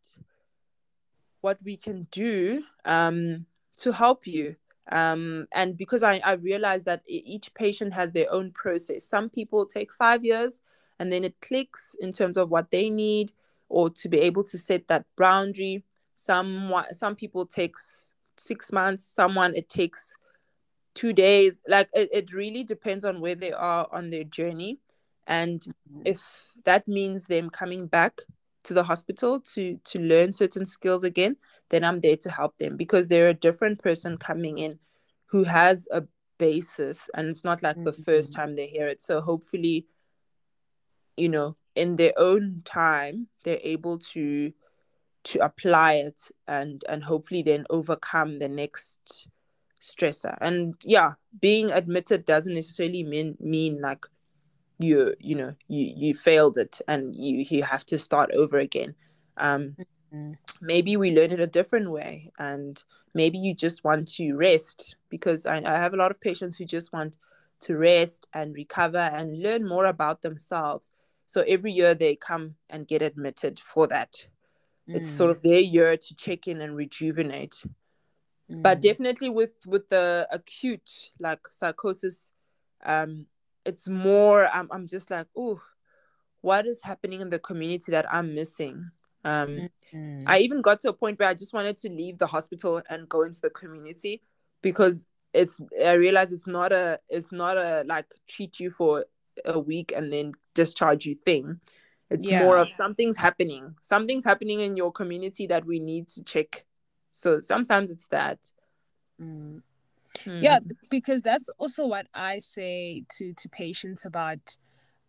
what we can do um to help you. Um and because i i realize that each patient has their own process. Some people take 5 years and then it clicks in terms of what they need or to be able to set that boundary. Some some people takes 6 months someone it takes 2 days. Like it, it really depends on where they are on their journey and mm-hmm. if that means them coming back to the hospital to to learn certain skills again then i'm there to help them because they're a different person coming in who has a basis and it's not like mm-hmm. the first mm-hmm. time they hear it so hopefully you know in their own time they're able to to apply it and and hopefully then overcome the next stressor and yeah being admitted doesn't necessarily mean mean like you you know you you failed it and you you have to start over again um mm-hmm. maybe we learn it a different way and maybe you just want to rest because I, I have a lot of patients who just want to rest and recover and learn more about themselves so every year they come and get admitted for that mm. it's sort of their year to check in and rejuvenate mm. but definitely with with the acute like psychosis um it's more I'm, I'm just like oh what is happening in the community that i'm missing um mm-hmm. i even got to a point where i just wanted to leave the hospital and go into the community because it's i realize it's not a it's not a like treat you for a week and then discharge you thing it's yeah. more of something's happening something's happening in your community that we need to check so sometimes it's that mm. Hmm. Yeah, because that's also what I say to to patients about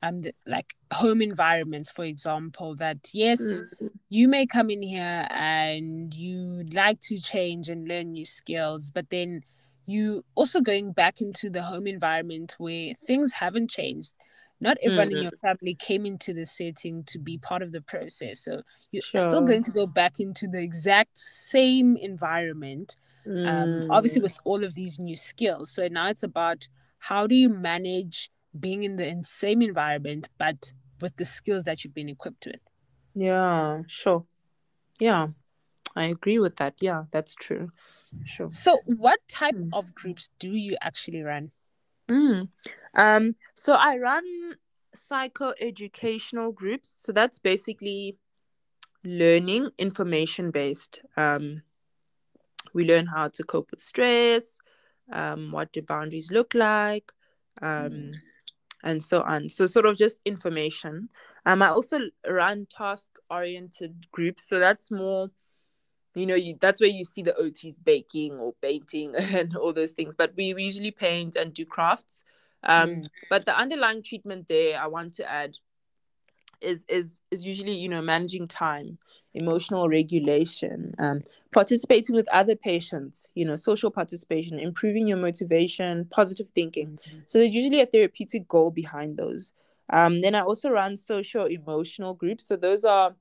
um the, like home environments for example that yes Mm. you may come in here and you'd like to change and learn new skills but then you also going back into the home environment where things haven't changed not everyone in Mm. your family came into the setting to be part of the process so you're still going to go back into the exact same environment um, obviously Mm. with all of these new skills. So now it's about how do you manage being in the same environment, but with the skills that you've been equipped with. Yeah, sure. Yeah, I agree with that. Yeah, that's true. Sure. So, what type Mm. of groups do you actually run? Mm. Um, so I run psycho-educational groups. So that's basically learning information based. Um, we learn how to cope with stress, um, what do boundaries look like, um, and so on. So sort of just information. Um, I also run task-oriented groups. So that's more you know you, that's where you see the ots baking or painting *laughs* and all those things but we usually paint and do crafts um Mm. but the underlying treatment there i want to add is is is usually you know managing time emotional regulation um participating with other patients you know social participation improving your motivation positive thinking. So there's usually a therapeutic goal behind those. Um then i also run social emotional groups. So those are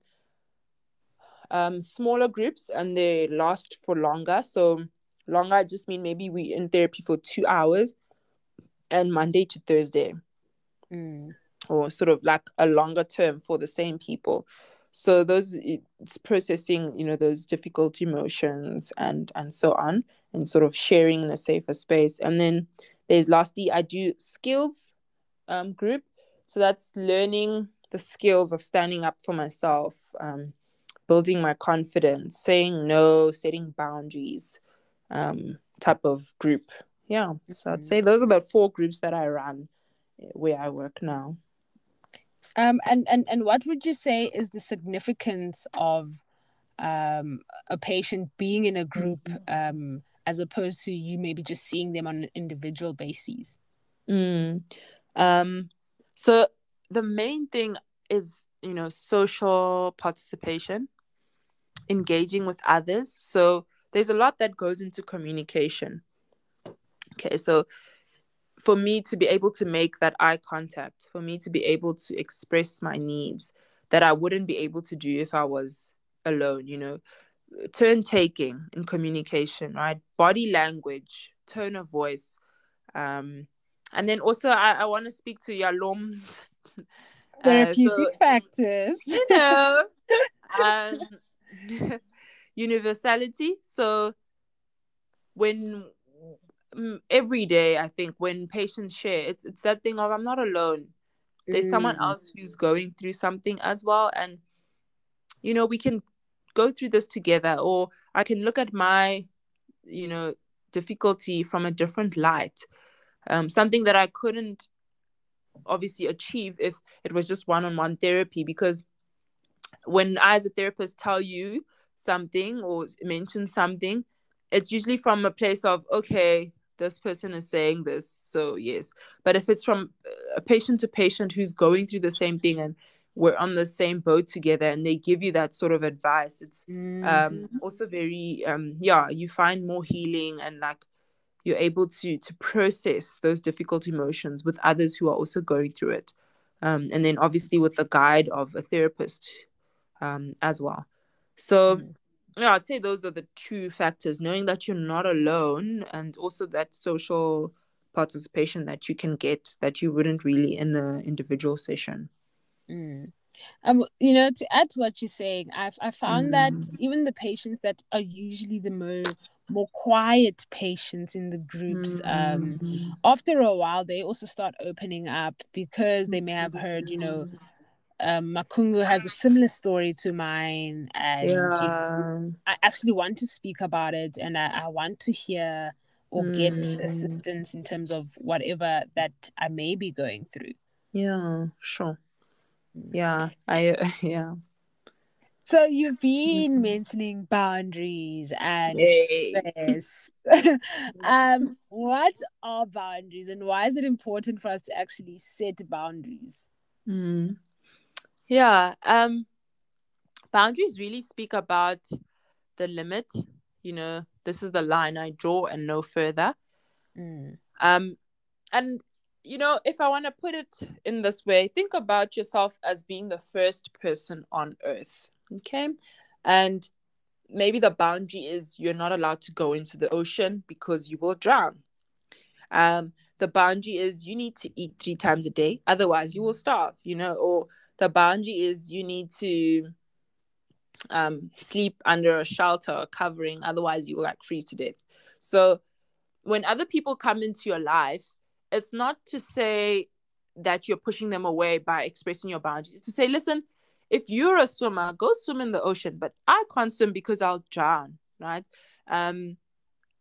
um, smaller groups and they last for longer. So longer, I just mean maybe we in therapy for two hours and Monday to Thursday, Mm. Or sort of like a longer term for the same people. So those it's processing, you know, those difficult emotions and and so on, and sort of sharing in a safer space. And then there's lastly, I do skills um, group. So that's learning the skills of standing up for myself, um, building my confidence, saying no, setting boundaries, um, type of group. Yeah. So I'd Mhm. say those are the four groups that I run eh, where I work now. Um, and, and, and what would you say is the significance of um, a patient being in a group um, as opposed to you maybe just seeing them on an individual basis? Mm. Um, so the main thing is, you know, social participation, engaging with others. So there's a lot that goes into communication. Okay, so for me to be able to make that eye contact, for me to be able to express my needs that I wouldn't be able to do if I was alone, you know, turn taking in communication, right? Body language, tone of voice. Um, and then also, I, I want to speak to Yalom's *laughs* uh, Therapeutic so, factors. you know, *laughs* um, *laughs* universality. So when every day, I think when patients share, it's it's that thing of I'm not alone. There's someone Mm. else who's going through something as well, and you know we can go through this together, or I can look at my, you know, difficulty from a different light. Um, something that I couldn't obviously achieve if it was just one-on-one therapy because when I as a therapist tell you something or mention something, it's usually from a place of okay, this person is saying this, so yes. But if it's from a patient to patient who's going through the same thing and we're on the same boat together and they give you that sort of advice, it's Mm. um also very um yeah, you find more healing and like you're able to to process those difficult emotions with others who are also going through it. Um, and then obviously with the guide of a therapist um, as well. So Mm. Yeah, I'd say those are the two factors: knowing that you're not alone, and also that social participation that you can get that you wouldn't really in the individual session. Mm. Um, you know, to add to what you're saying, I've I found that Mm. even the patients that are usually the more more quiet patients in the groups, um, Mm. after a while they also start opening up because they may have heard, you know, um, Makungu has a similar story to mine, and you. I actually want to speak about it, and I, I want to hear or get Mm. assistance in terms of whatever that I may be going through. Yeah, sure. Yeah, I *laughs* yeah. So you've been mentioning boundaries and Yay. stress. *laughs* um, what are boundaries and why is it important for us to actually set boundaries? Mm. Yeah. Um, boundaries really speak about the limit. You know, this is the line I draw and no further. Mm. Um, and you know, if I want to put it in this way, think about yourself as being the first person on earth. Okay. And maybe the boundary is you're not allowed to go into the ocean because you will drown. Um, the boundary is you need to eat three times a day, otherwise you will starve, you know, or the boundary is you need to um, sleep under a shelter or covering, otherwise you will like freeze to death. So when other people come into your life, it's not to say that you're pushing them away by expressing your boundaries. It's to say, listen, if you're a swimmer, go swim in the ocean, but I can't swim because I'll drown, right? Um,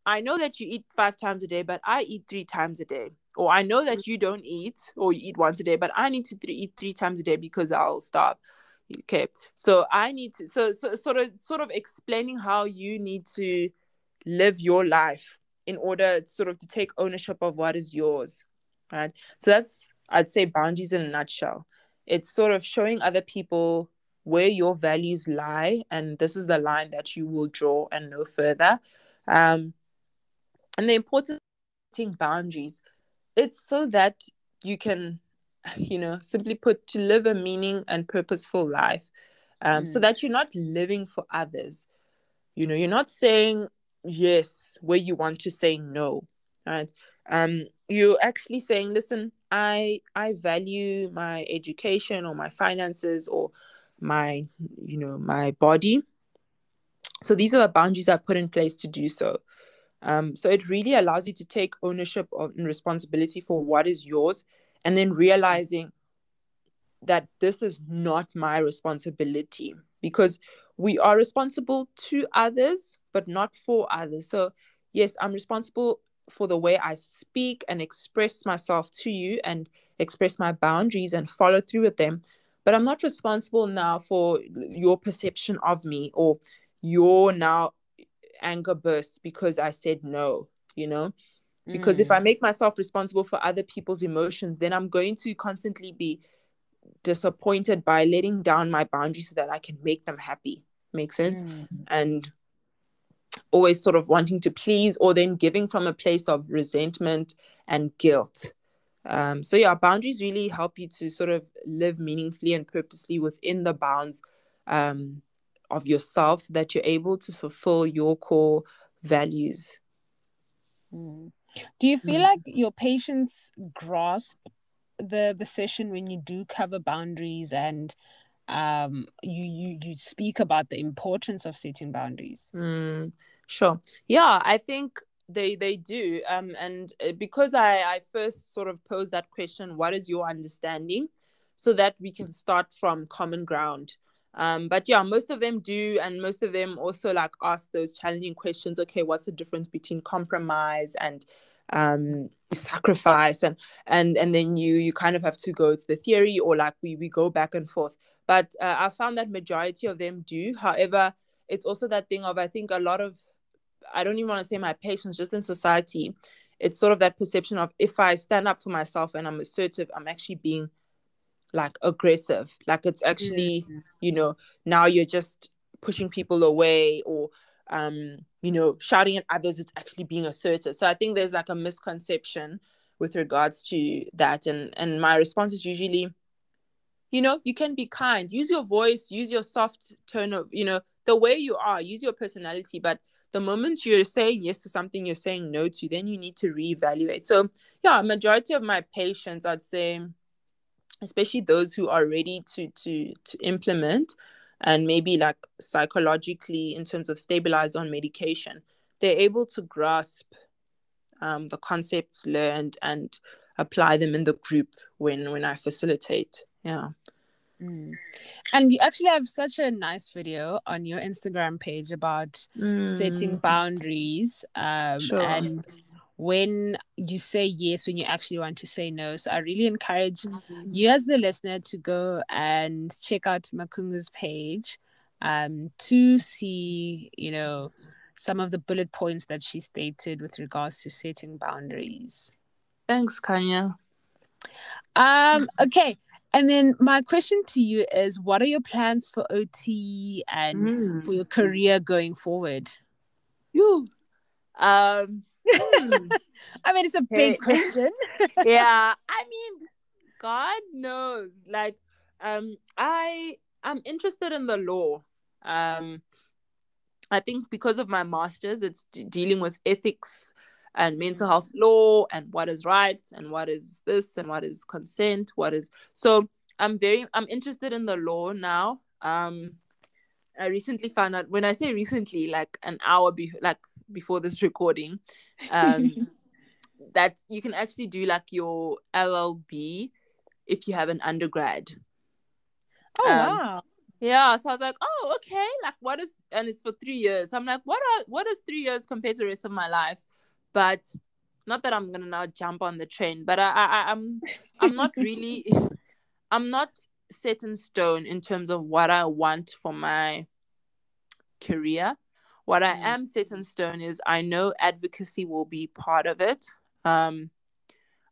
I know that you eat five times a day, but I eat three times a day. Or I know that you don't eat or you eat once a day, but I need to th- eat three times a day because I'll starve. Okay. So I need to so so sort of sort of explaining how you need to live your life in order sort of to take ownership of what is yours. Right. So that's I'd say boundaries in a nutshell. It's sort of showing other people where your values lie and this is the line that you will draw and no further. Um and the important thing boundaries it's so that you can *laughs* you know simply put to live a meaning and purposeful life um, mm. so that you're not living for others. You know you're not saying yes where you want to say no right? Um you're actually saying listen i i value my education or my finances or my you know my body. So these are the boundaries i put in place to do so um, so it really allows you to take ownership of and responsibility for what is yours, and then realizing that this is not my responsibility because we are responsible to others, but not for others. So, yes, I'm responsible for the way I speak and express myself to you and express my boundaries and follow through with them. But I'm not responsible now for your perception of me or your now anger bursts because I said no, you know? Because mm. if I make myself responsible for other people's emotions, then I'm going to constantly be disappointed by letting down my boundaries so that I can make them happy. Make sense? Mm. And always sort of wanting to please or then giving from a place of resentment and guilt. Um, so yeah, boundaries really help you to sort of live meaningfully and purposely within the bounds um, of yourself so that you're able to fulfill your core values. Mm. Do you feel mm. like your patients grasp the the session when you do cover boundaries and um you you you speak about the importance of setting boundaries? Mm, sure. Yeah, I think they they do um and uh, because i i first sort of posed that question what is your understanding so that we can start from common ground um, but yeah, most of them do, and most of them also like ask those challenging questions. Okay, what's the difference between compromise and um, sacrifice? And and and then you you kind of have to go to the theory, or like we we go back and forth. But uh, I found that majority of them do. However, it's also that thing of I think a lot of I don't even want to say my patients, just in society, it's sort of that perception of if I stand up for myself and I'm assertive, I'm actually being like aggressive. Like it's actually mm-hmm. you know now you're just pushing people away or um you know shouting at others it's actually being assertive. So i think there's like a misconception with regards to that. And and my response is usually you know you can be kind. Use your voice use your soft tone of you know the way you are use your personality. But the moment you're saying yes to something you're saying no to then you need to reevaluate. So yeah majority of my patients i'd say especially those who are ready to to to implement and maybe like psychologically in terms of stabilized on medication they're able to grasp um, the concepts learned and apply them in the group when when i facilitate yeah mm. and you actually have such a nice video on your instagram page about mm. setting boundaries um, sure. and when you say yes when you actually want to say no. So I really encourage mm-hmm. you as the listener to go and check out Makungu's page um, to see, you know, some of the bullet points that she stated with regards to setting boundaries. Thanks, Kanya. Um, okay. And then my question to you is what are your plans for OT and Mm. for your career going forward? You. Um. Hmm. *laughs* I mean, it's a big *laughs* question. yeah. *laughs* I mean god knows. Like um i i'm interested in the law. Um i think because of my masters it's d- dealing with ethics and mental health law and what is right and what is this and what is consent what is so i'm very i'm interested in the law now. Um i recently found out when i say recently like an hour be- like before this recording um *laughs* that you can actually do like your LLB if you have an undergrad. Oh, Um, wow. Yeah, so I was like, oh, okay. Like, what is? And it's for three years. I'm like, what are what is three years compared to the rest of my life? But not that I'm gonna now jump on the train, but I I- I'm I'm not *laughs* really I'm not set in stone in terms of what I want for my career. What I Mm. am set in stone is I know advocacy will be part of it. Um,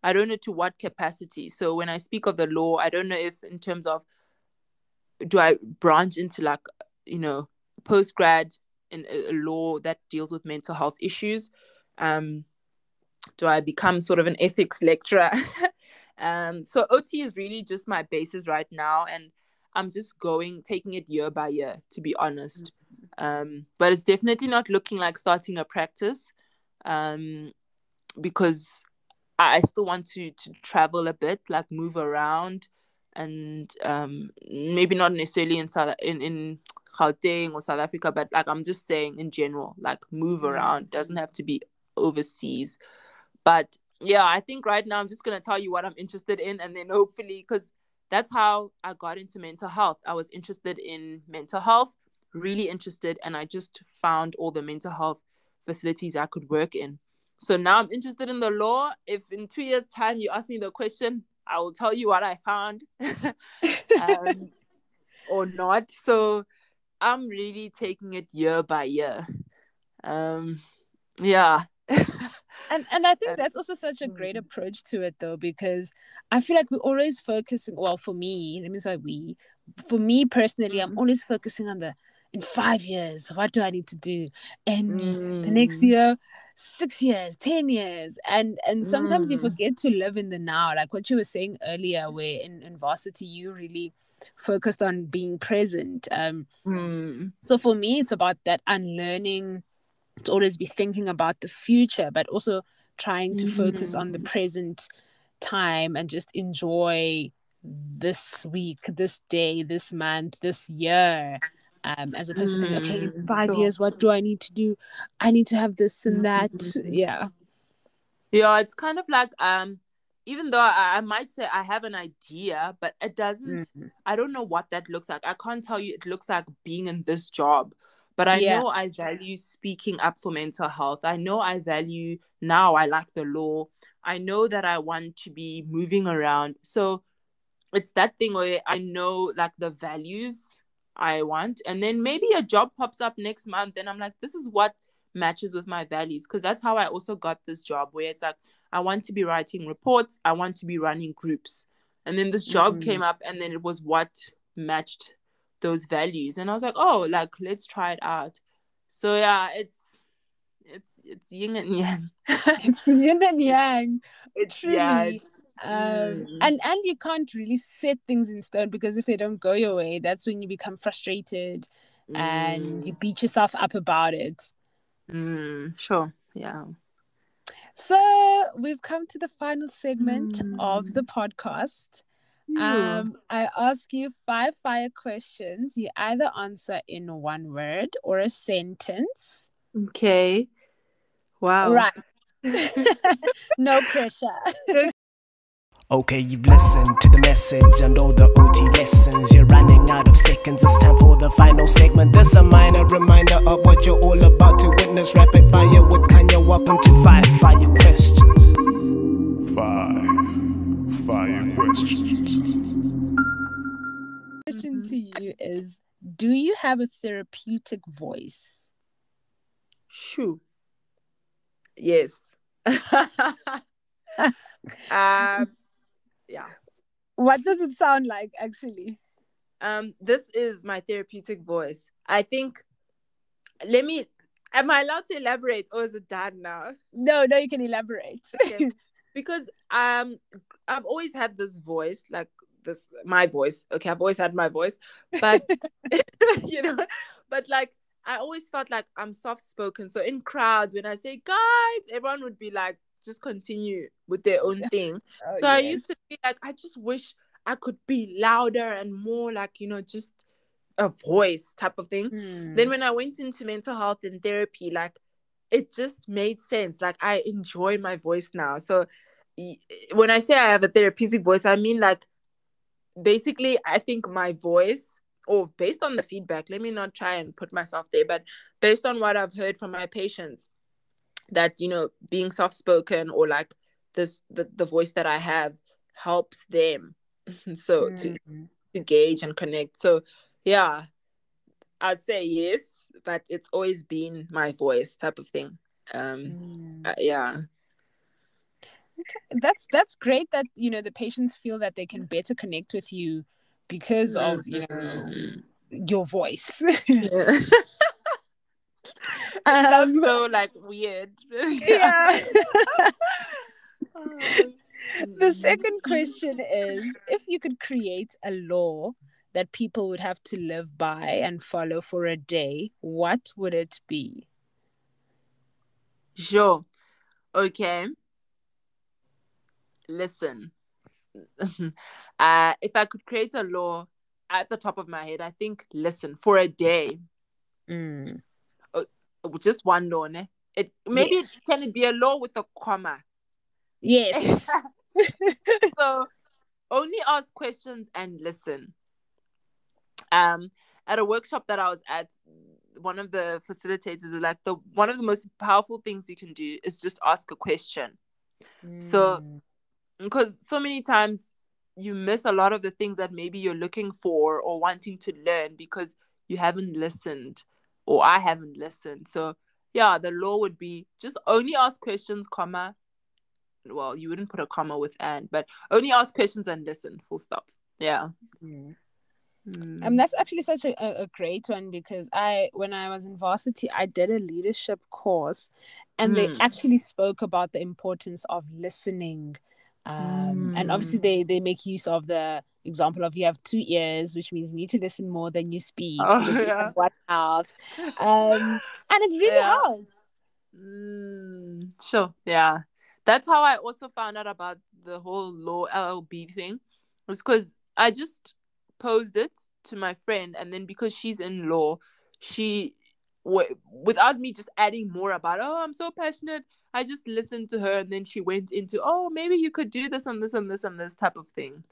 I don't know to what capacity. So when I speak of the law, I don't know if in terms of do I branch into like you know post grad in a a law that deals with mental health issues. Um, do I become sort of an ethics lecturer? *laughs* um, so OT is really just my basis right now, and I'm just going taking it year by year, to be honest. Um, but it's definitely not looking like starting a practice, um, because I I still want to to travel a bit, like move around, and um, maybe not necessarily in South in in Gauteng or South Africa, but like I'm just saying in general, like move around doesn't have to be overseas. But yeah, I think right now I'm just gonna tell you what I'm interested in, and then hopefully, because that's how I got into mental health. I was interested in mental health, really interested, and I just found all the mental health facilities I could work in. So now I'm interested in the law. If in two years' time you ask me the question, I will tell you what I found *laughs* um, *laughs* or not. So I'm really taking it year by year. Um, yeah. *laughs* and and I think that's also such a great mm. approach to it though, because I feel like we're always focusing well for me, let me say we for me personally, I'm Mm. always focusing on the in five years, what do I need to do? And the next Mm. year, six years, ten years. And and sometimes you Mm. forget to live in the now. Like what you were saying earlier, where in, in varsity you really focused on being present. Um Mm. so for me it's about that unlearning to always be thinking about the future but also trying to focus on the Mm. present time and just enjoy this week this day this month this year um as opposed to okay Mm, five sure. years what do i need to do i need to have this and that Mhm. yeah Yeah, it's kind of like um, even though I, I might say I have an idea, but it doesn't. Mhm. I don't know what that looks like. I can't tell you it looks like being in this job, but I Yeah. know I value speaking up for mental health. I know I value now I like the law. I know that I want to be moving around. So it's that thing where I know like the values I want, and then maybe a job pops up next month, and I'm like, this is what matches with my values. Because that's how I also got this job where it's like I want to be writing reports, I want to be running groups, and then this job Mhm. came up, and then it was what matched those values, and I was like, oh, like let's try it out. So yeah, it's it's it's yin and yang. *laughs* it's yin and yang. It's truly. yeah, it's, um mm. and and you can't really set things in stone because if they don't go your way that's when you become frustrated and you beat yourself up about it Mm, sure. Yeah. so we've come to the final segment of the podcast um i ask you five fire questions you either answer in one word or a sentence okay. Wow. right *laughs* *laughs* no pressure Okay, you've listened to the message and all the OT lessons. You're running out of seconds. It's time for the final segment. This a minor reminder of what you're all about to witness. Rapid fire with Kanye. Welcome to Five Fire Questions. Five fire questions. question to you is do you have a therapeutic voice Shoo. Yes. *laughs* *laughs* um, yeah. What does it sound like actually? Um, this is my therapeutic voice. I think. Let me. Am I allowed to elaborate, or is it done now? No, no, you can elaborate. Okay. *laughs* because um, I've always had this voice, like this my voice. Okay, I've always had my voice, but *laughs* *laughs* you know, but like I always felt like I'm soft spoken. So in crowds, when I say guys, everyone would be like, just continue with their own thing. *laughs* Oh, so I used to be like, I just wish I could be louder and more like, you know, just a voice type of thing. Hmm. Then when I went into mental health and therapy, like it just made sense. Like I enjoy my voice now. So when I say I have a therapeutic voice, I mean like basically I think my voice or based on the feedback, let me not try and put myself there, but based on what I've heard from my patients, that you know, being soft spoken or like this the, the voice that I have helps them. *laughs* so to Hmm. to gauge and connect. So yeah, I'd say yes, but it's always been my voice type of thing. Um Hmm. uh, yeah. that's that's great that you know the patients feel that they can better connect with you because of you know Mhm. your voice. *laughs* Yeah. *laughs* Um, sounds so like weird. *laughs* yeah. Um, *laughs* *laughs* the second question is if you could create a law that people would have to live by and follow for a day, what would it be? Sure. Okay. Listen. uh, if I could create a law at the top of my head, I think listen for a day. Mm. Just one law, ne? It maybe Yes. it can it be a law with a comma. Yes. *laughs* so only ask questions and listen. Um, at a workshop that I was at, one of the facilitators was like the one of the most powerful things you can do is just ask a question. So- Mm. because so many times you miss a lot of the things that maybe you're looking for or wanting to learn because you haven't listened or I haven't listened. So yeah, the law would be just only ask questions, comma. Well, you wouldn't put a comma with and, but only ask questions and listen. Full stop. Yeah. Mm. Mm. Um, that's actually such a, a, great one because I, when I was in varsity, I did a leadership course, and they Mm. actually spoke about the importance of listening. Um, and obviously Mm. they they make use of the example of you have two ears, which means you need to listen more than you speak Oh, because you one mouth. Um, *laughs* and it really Yeah. helps. Mm, sure. Yeah. That's how I also found out about the whole law LLB thing. Was because I just posed it to my friend, and then because she's in law, she, w- without me just adding more about, oh, I'm so passionate, I just listened to her, and then she went into, oh, maybe you could do this and this and this and this type of thing.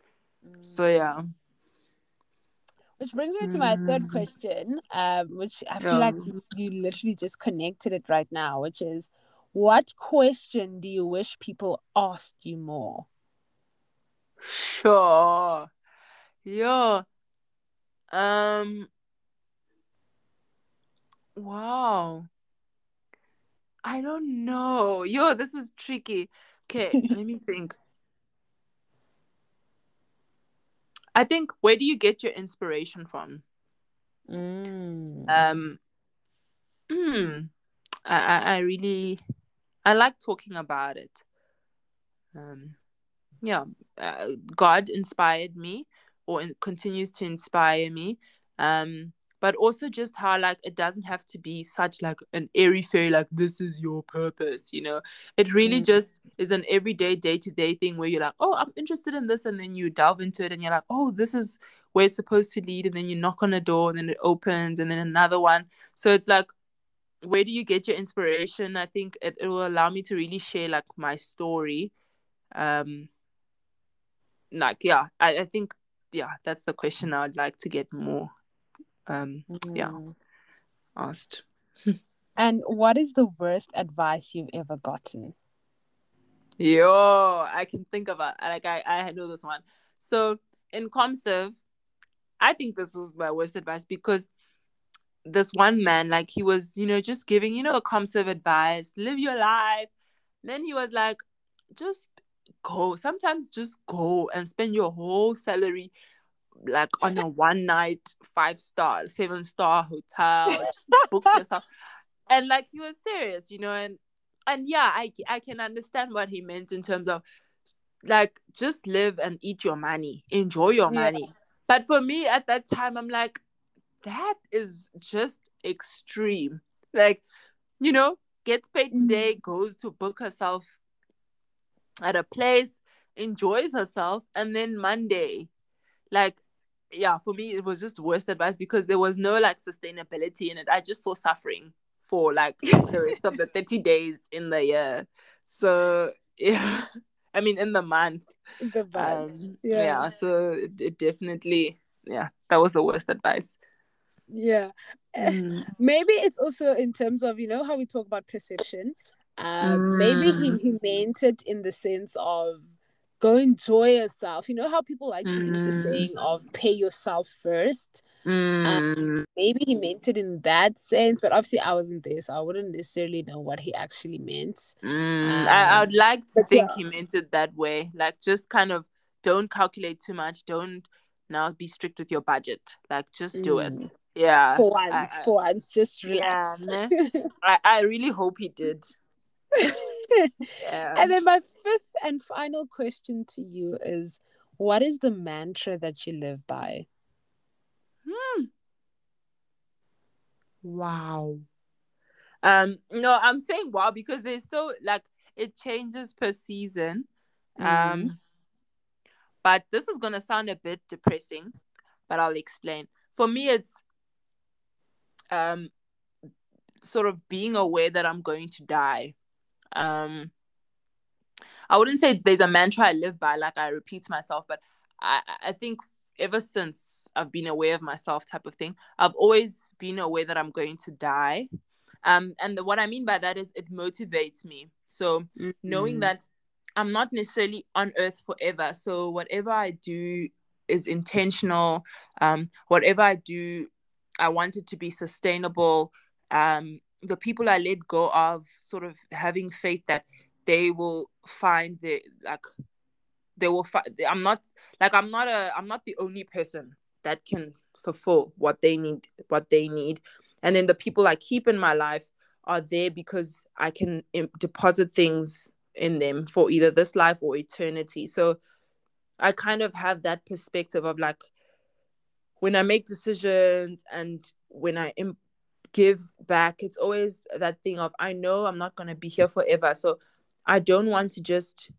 So, yeah. Which brings me to my third Mm. question, um, which I feel Yeah. like you, you literally just connected it right now, which is what question do you wish people asked you more? Sure. Yeah. Um. Wow. I don't know. Yo, this is tricky. Okay, *laughs* let me think. I think where do you get your inspiration from? Mm. Um. I, I I really I like talking about it. Um. Yeah. Uh, God inspired me, or in, continues to inspire me. Um. But also just how like it doesn't have to be such like an airy fairy like this is your purpose, you know. It really Mm. just is an everyday day to day thing where you're like, oh, I'm interested in this, and then you delve into it, and you're like, oh, this is where it's supposed to lead, and then you knock on a door, and then it opens, and then another one. So it's like, where do you get your inspiration? I think it, it will allow me to really share like my story. Um, like yeah, I, I think yeah, that's the question I would like to get more um yeah. Mm. asked. And what is the worst advice you've ever gotten? Yo, I can think about like I I know this one. So in Comserve, I think this was my worst advice because this one man, like he was, you know, just giving, you know, the Comserve advice, live your life. Then he was like, just go. Sometimes just go and spend your whole salary like on a *laughs* one night five star, seven star hotel, *laughs* book yourself. And like he was serious, you know, and and yeah, I I can understand what he meant in terms of like just live and eat your money, enjoy your Yeah. money. But for me at that time, I'm like, that is just extreme. Like, you know, gets paid Mm. today, goes to book herself at a place, enjoys herself, and then Monday, like, yeah, for me it was just worst advice because there was no like sustainability in it. I just saw suffering for like *laughs* the rest of the 30 days in the year. So yeah, *laughs* I mean in the month. The vibe. Um, Yeah. yeah. so it, it definitely yeah, that was the worst advice. yeah. Mm. maybe it's also in terms of you know how we talk about perception um maybe he, Mm. he meant it in the sense of go enjoy yourself you know how people like to use the Mm. saying of pay yourself first Mm. maybe he meant it in that sense but obviously i wasn't there so i wouldn't necessarily know what he actually meant Mm, I, I Um, would like to think yeah. he meant it that way. Like, just kind of don't calculate too much. Don't now be strict with your budget. Like, just do it. Mm. Yeah. for once I- for once just Yeah, relax *laughs* I, I really hope he did. *laughs* Yeah. and then my fifth and final question to you is what is the mantra that you live by Hmm. Wow. Um, no, I'm saying wow because there's so like it changes per season. Um, Mm. but this is gonna sound a bit depressing, but I'll explain. For me, it's um sort of being aware that I'm going to die. Um, I wouldn't say there's a mantra I live by, like I repeat myself, but I I think ever since I've been aware of myself, type of thing, I've always been aware that I'm going to die. Um, and the, what I mean by that is it motivates me. So knowing Mm. that I'm not necessarily on earth forever. So whatever I do is intentional. Um, whatever I do, I want it to be sustainable. Um, the people I let go of, sort of having faith that they will find the like they will find i'm not like i'm not a i'm not the only person that can fulfill what they need what they need. And then the people i keep in my life are there because i can deposit things in them for either this life or eternity. So i kind of have that perspective of like when i make decisions and when i give back. It's always that thing of i know i'm not going to be here forever. So i don't want to just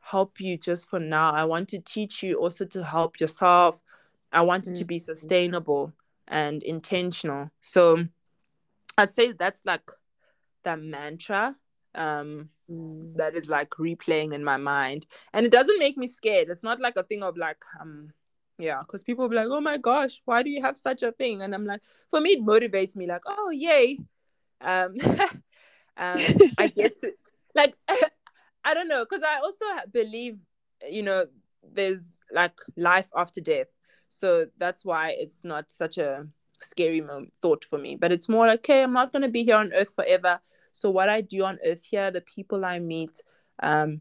help you just for now. I want to teach you also to help yourself. I want it to be sustainable and intentional. So i'd say that's like the mantra um Mm. that is like replaying in my mind. And it doesn't make me scared. It's not like a thing of like um yeah because people be like oh my gosh why do you have such a thing? And i'm like for me it motivates me like oh yay. Um, *laughs* um i get to like *laughs* i don't know because i also believe you know there's like life after death. So that's why it's not such a scary mo- thought for me. But it's more like okay i'm not going to be here on earth forever. So what i do on earth here the people i meet um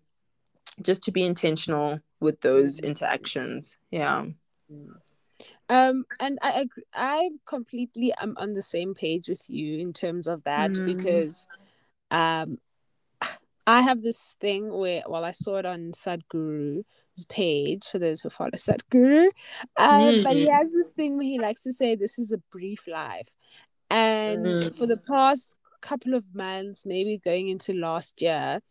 just to be intentional with those interactions. Yeah Um, and I I completely am on the same page with you in terms of that Mm. because, um, I have this thing where, well, I saw it on Sadhguru's page for those who follow Sadhguru, um, but he Mm. has this thing where he likes to say this is a brief life, and Mm. for the past couple of months, maybe going into last year,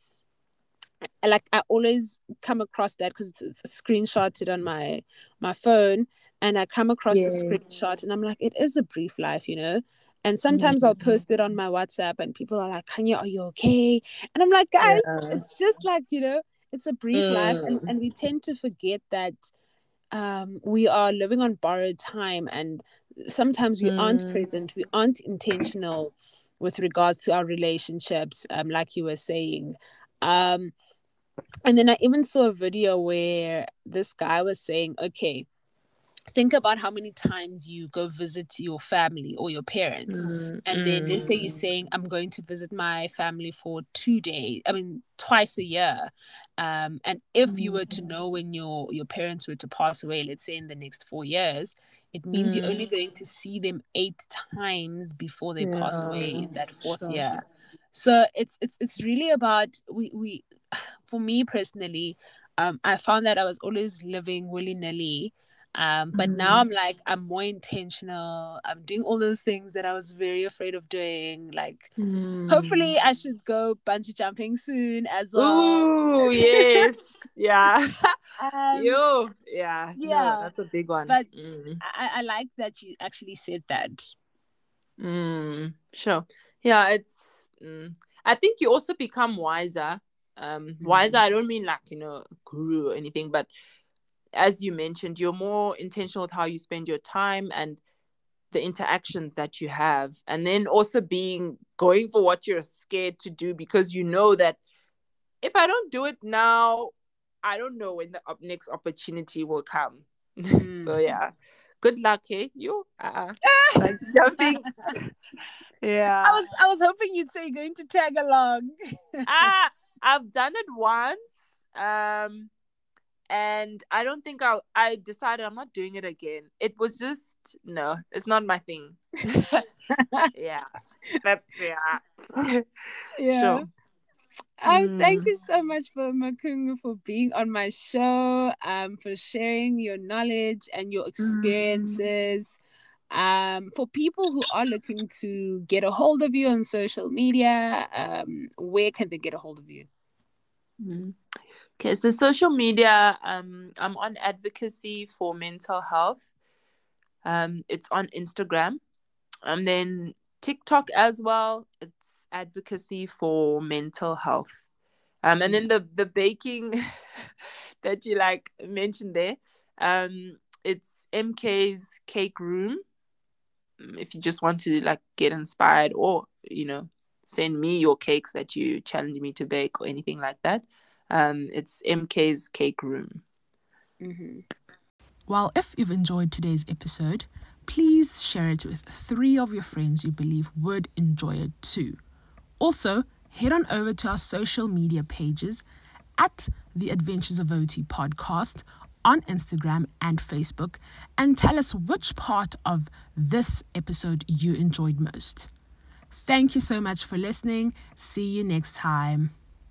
like I always come across that because it's, it's screenshotted on my my phone, and I come across the screenshot, and I'm like, it is a brief life, you know. And sometimes I'll post it on my WhatsApp, and people are like, Kanya, are you okay? And I'm like, guys, Yeah. it's just like you know, it's a brief life, and, Mm. and we tend to forget that um, we are living on borrowed time, and sometimes we aren't Mm. present, we aren't intentional with regards to our relationships, um, like you were saying. Um, and then I even saw a video where this guy was saying, okay, think about how many times you go visit your family or your parents. Mm, and then let's say you're mm. saying i'm going to visit my family for two days i mean twice a year. Um, and if you were to know when your your parents were to pass away let's say in the next four years it means you're only going to see them eight times before they pass away in that fourth sure. year so it's it's it's really about we we *sighs* for me personally um i found that i was always living willy-nilly um but now i'm like i'm more intentional i'm doing all those things that i was very afraid of doing like Mm. hopefully i should go bungee jumping soon as well Ooh, *laughs* yes. Yeah. um, Yo. Yeah. no, yeah, that's a big one. but Mm. I, I like that you actually said that Mm, sure. Yeah, it's. Mm, I think you also become wiser. Um, wiser. I don't mean like you know guru or anything, but as you mentioned, you're more intentional with how you spend your time and the interactions that you have, and then also being going for what you're scared to do because you know that if I don't do it now, I don't know when the up next opportunity will come. *laughs* so yeah, good luck, hey you. Uh, *laughs* like jumping. *laughs* yeah. i was i was hoping you'd say you're going to tag along *laughs* ah, I've done it once. Um, and I don't think I I decided I'm not doing it again. It was just no, it's not my thing. yeah, that's yeah. Sure. Um, thank Mm. you so much for Makungu for being on my show, um, for sharing your knowledge and your experiences. Um, for people who are looking to get a hold of you on social media, um, where can they get a hold of you? Mm. Okay, so social media, um, I'm on advocacy for mental health. Um, it's on Instagram, and then TikTok as well. It's advocacy for mental health. Um, and then the the baking *laughs* that you like mentioned there, um, it's MK's Cake Room. Mm, If you just want to like get inspired, or you know, send me your cakes that you challenge me to bake or anything like that. Um, it's MK's Cake Room. Well, if you've enjoyed today's episode, please share it with three of your friends you believe would enjoy it too. Also, head on over to our social media pages at the Adventures of OT podcast on Instagram and Facebook and tell us which part of this episode you enjoyed most. Thank you so much for listening. See you next time.